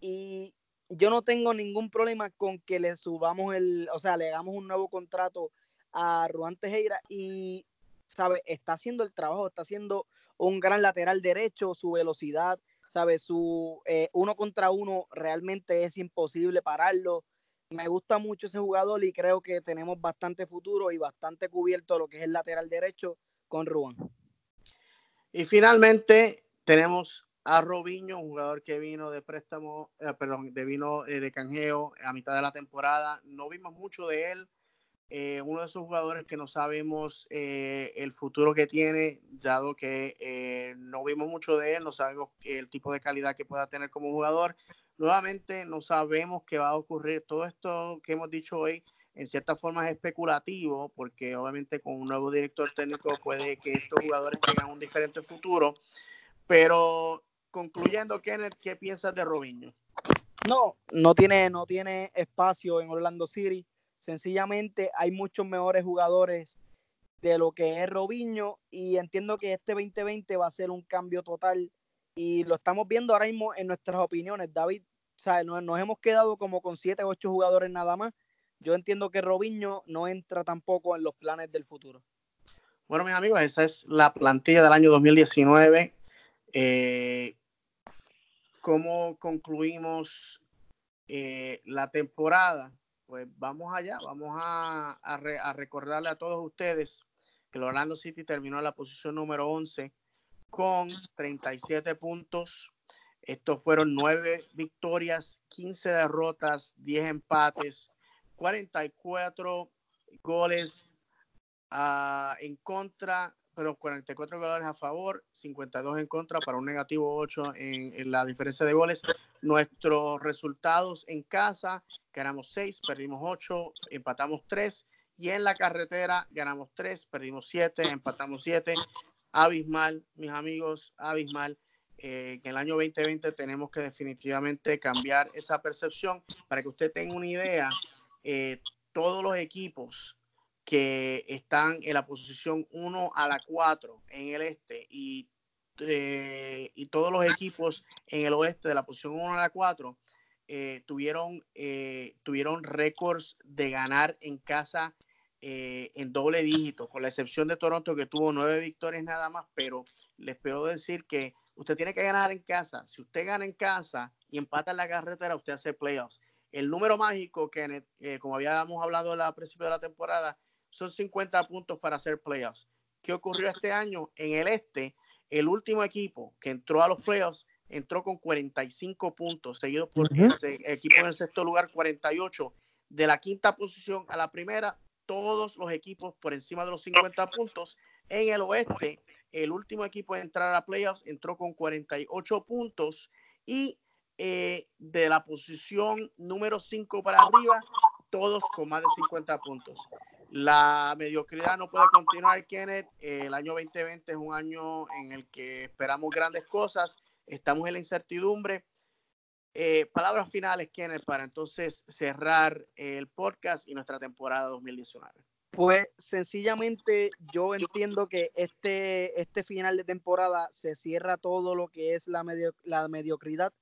y yo no tengo ningún problema con que le subamos el, o sea, le hagamos un nuevo contrato a Ruan Tejera y, ¿sabe? Está haciendo el trabajo, está haciendo un gran lateral derecho, su velocidad, ¿sabe? Su eh, uno contra uno realmente es imposible pararlo. Me gusta mucho ese jugador y creo que tenemos bastante futuro y bastante cubierto lo que es el lateral derecho con Ruan. Y finalmente tenemos a Robinho, un jugador que vino de préstamo, eh, perdón, de vino eh, de canjeo a mitad de la temporada. No vimos mucho de él. Eh, uno de esos jugadores que no sabemos el futuro que tiene, dado que no vimos mucho de él, no sabemos el tipo de calidad que pueda tener como jugador. Nuevamente, no sabemos qué va a ocurrir. Todo esto que hemos dicho hoy, en cierta forma es especulativo, porque obviamente con un nuevo director técnico puede que estos jugadores tengan un diferente futuro. Pero concluyendo, Kenneth, ¿qué piensas de Robinho? No, no tiene, no tiene espacio en Orlando City. Sencillamente hay muchos mejores jugadores de lo que es Robinho y entiendo que este 2020 va a ser un cambio total y lo estamos viendo ahora mismo en nuestras opiniones. David, o nos, nos, hemos quedado como con 7 o 8 jugadores nada más. Yo entiendo que Robinho no entra tampoco en los planes del futuro. Bueno, mis amigos, esa es la plantilla del año 2019. Eh, cómo concluimos eh, la temporada, pues vamos allá, vamos a, a, recordarle a todos ustedes que el Orlando City terminó en la posición número 11 con 37 puntos. Estos fueron 9 victorias, 15 derrotas, 10 empates, 44 goles uh, en contra, pero 44 goles a favor, 52 en contra para un negativo 8 en, la diferencia de goles. Nuestros resultados en casa, ganamos 6, perdimos 8, empatamos 3 y en la carretera ganamos 3, perdimos 7, empatamos 7. Abismal, mis amigos, abismal. Eh, que en el año 2020 tenemos que definitivamente cambiar esa percepción para que usted tenga una idea. Eh, todos los equipos que están en la posición 1 a la 4 en el este y, eh, y todos los equipos en el oeste de la posición 1 a la 4 eh, tuvieron, eh, tuvieron récords de ganar en casa en doble dígito, con la excepción de Toronto que tuvo nueve victorias nada más, pero les puedo decir que usted tiene que ganar en casa. Si usted gana en casa y empata en la carretera, usted hace playoffs. El número mágico, que como habíamos hablado al principio de la temporada, son 50 puntos para hacer playoffs. ¿Qué ocurrió este año? En el este, el último equipo que entró a los playoffs entró con 45 puntos, seguido por el equipo en el sexto lugar, 48. De la quinta posición a la primera, todos los equipos por encima de los 50 puntos. En el oeste, el último equipo en entrar a playoffs entró con 48 puntos y eh, de la posición número 5 para arriba, todos con más de 50 puntos. La mediocridad no puede continuar, Kenneth. El año 2020 es un año en el que esperamos grandes cosas. Estamos en la incertidumbre. eh, palabras finales, Kenneth, para entonces cerrar el podcast y nuestra temporada 2019. Pues sencillamente yo entiendo que este, este final de temporada se cierra todo lo que es la, la mediocridad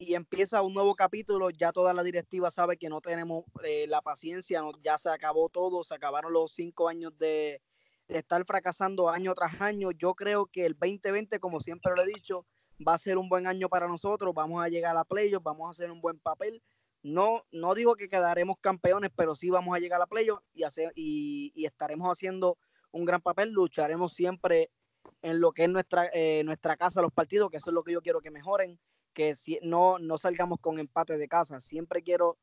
y empieza un nuevo capítulo. Ya toda la directiva sabe que no tenemos eh, la paciencia, ya se acabó todo, se acabaron los cinco años de, estar fracasando año tras año. Yo creo que el 2020, como siempre lo he dicho, va a ser un buen año para nosotros. Vamos a llegar a playoffs, vamos a hacer un buen papel no, no digo que quedaremos campeones, pero sí vamos a llegar a playoffs y, y, y, estaremos haciendo un gran papel. Lucharemos siempre en lo que es nuestra, eh, nuestra casa, los partidos, que eso es lo que yo quiero que mejoren, que si, no, no salgamos con empate de casa. Siempre quiero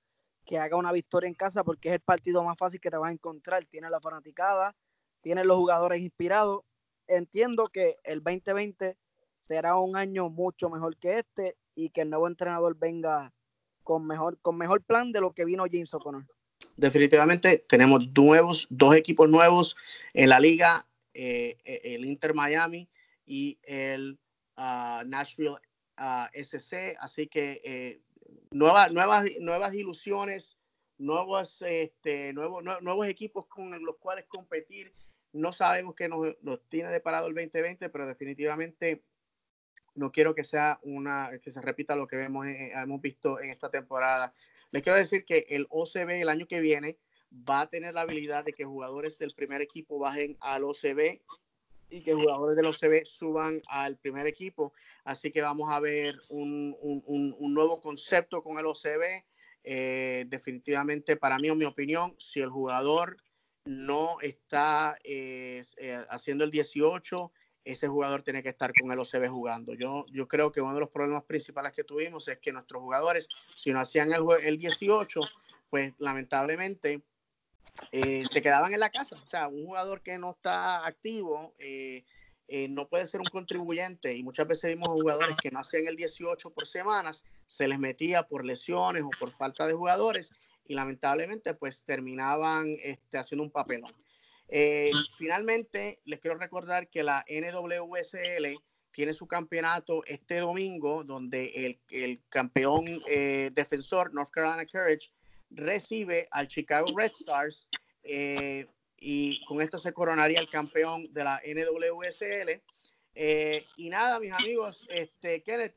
que haga una victoria en casa porque es el partido más fácil que te vas a encontrar. Tiene la fanaticada, tiene los jugadores inspirados. Entiendo que el 2020 será un año mucho mejor que este y que el nuevo entrenador venga con mejor, con mejor plan de lo que vino James O'Connor. Definitivamente tenemos nuevos, dos equipos nuevos en la liga, eh, eh, el Inter Miami y el uh, Nashville uh, SC, así que eh, nuevas, nuevas, nuevas ilusiones, nuevos, este, nuevos, nuevos equipos con los cuales competir. No sabemos qué nos, nos tiene deparado el 2020, pero definitivamente no quiero que sea una, que se repita lo que vemos, eh, hemos visto en esta temporada. Les quiero decir que el OCB el año que viene va a tener la habilidad de que jugadores del primer equipo bajen al OCB y que jugadores del OCB suban al primer equipo. Así que vamos a ver un, un, un nuevo concepto con el OCB. Eh, definitivamente, para mí, en mi opinión, si el jugador no está eh, haciendo el 18, ese jugador tiene que estar con el OCB jugando. Yo, yo creo que uno de los problemas principales que tuvimos es que nuestros jugadores, si no hacían el, el 18, pues lamentablemente eh, se quedaban en la casa. O sea, un jugador que no está activo eh, eh, no puede ser un contribuyente y muchas veces vimos jugadores que no hacían el 18 por semanas, se les metía por lesiones o por falta de jugadores y lamentablemente pues terminaban este, haciendo un papelón. Finalmente, les quiero recordar que la NWSL tiene su campeonato este domingo, donde el, campeón defensor North Carolina Courage recibe al Chicago Red Stars eh, y con esto se coronaría el campeón de la NWSL. y nada, mis amigos, este, Kenneth,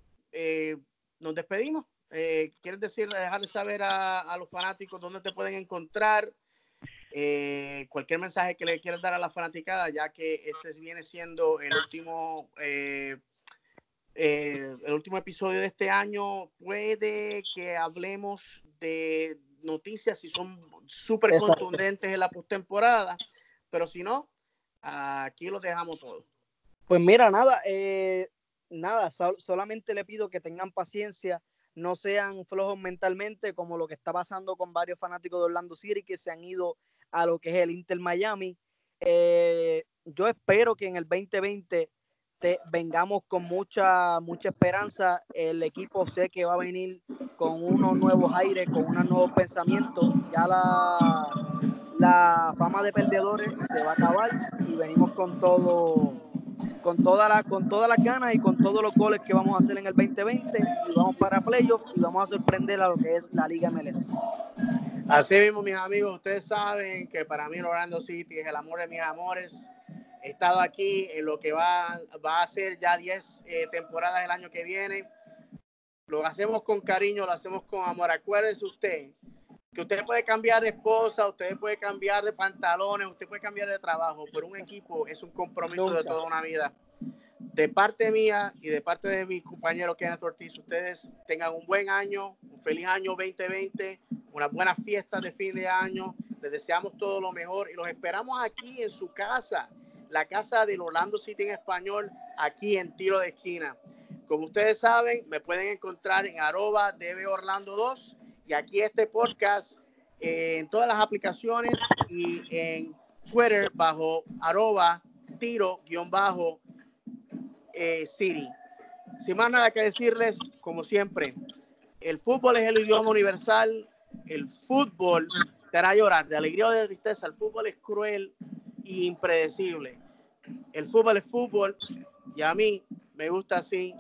nos despedimos. ¿Quieres decir, dejarles saber a, a los fanáticos dónde te pueden encontrar? Eh, cualquier mensaje que le quieras dar a la fanaticada, ya que este viene siendo el último, eh, eh, el último episodio de este año, puede que hablemos de noticias si son súper contundentes en la postemporada, pero si no, aquí lo dejamos todo. Pues mira, nada, nada, solamente le pido que tengan paciencia no sean flojos mentalmente como lo que está pasando con varios fanáticos de Orlando City que se han ido a lo que es el Inter Miami. Eh, yo espero que en el 2020 te, vengamos con mucha, mucha esperanza. El equipo sé que va a venir con unos nuevos aires, con unos nuevos pensamientos. Ya la, la fama de perdedores se va a acabar y venimos con todo con, toda la, con todas las ganas y con todos los goles que vamos a hacer en el 2020 y vamos para playoffs y vamos a sorprender a lo que es la Liga MLS. Así mismo, mis amigos, ustedes saben que para mí Orlando City es el amor de mis amores. He estado aquí en lo que va, va a ser ya 10 eh, temporadas el año que viene. Lo hacemos con cariño, lo hacemos con amor. Acuérdese usted que usted puede cambiar de esposa, usted puede cambiar de pantalones, usted puede cambiar de trabajo, pero un equipo es un compromiso de toda una vida. De parte mía y de parte de mi compañero Kenneth Ortiz, ustedes tengan un buen año, un feliz año 2020 unas buenas fiestas de fin de año. Les deseamos todo lo mejor y los esperamos aquí en su casa, la casa del Orlando City en español, aquí en tiro de esquina. Como ustedes saben, me pueden encontrar en arroba Orlando 2 y aquí este podcast eh, en todas las aplicaciones y en Twitter bajo arroba tiro guion bajo eh, City. Sin más nada que decirles, como siempre, el fútbol es el idioma universal el fútbol te hará llorar de alegría o de tristeza. El fútbol es cruel e impredecible. El fútbol es fútbol y a mí me gusta así.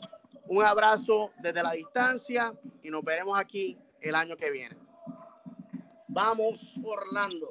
Un abrazo desde la distancia y nos veremos aquí el año que viene. Vamos, Orlando.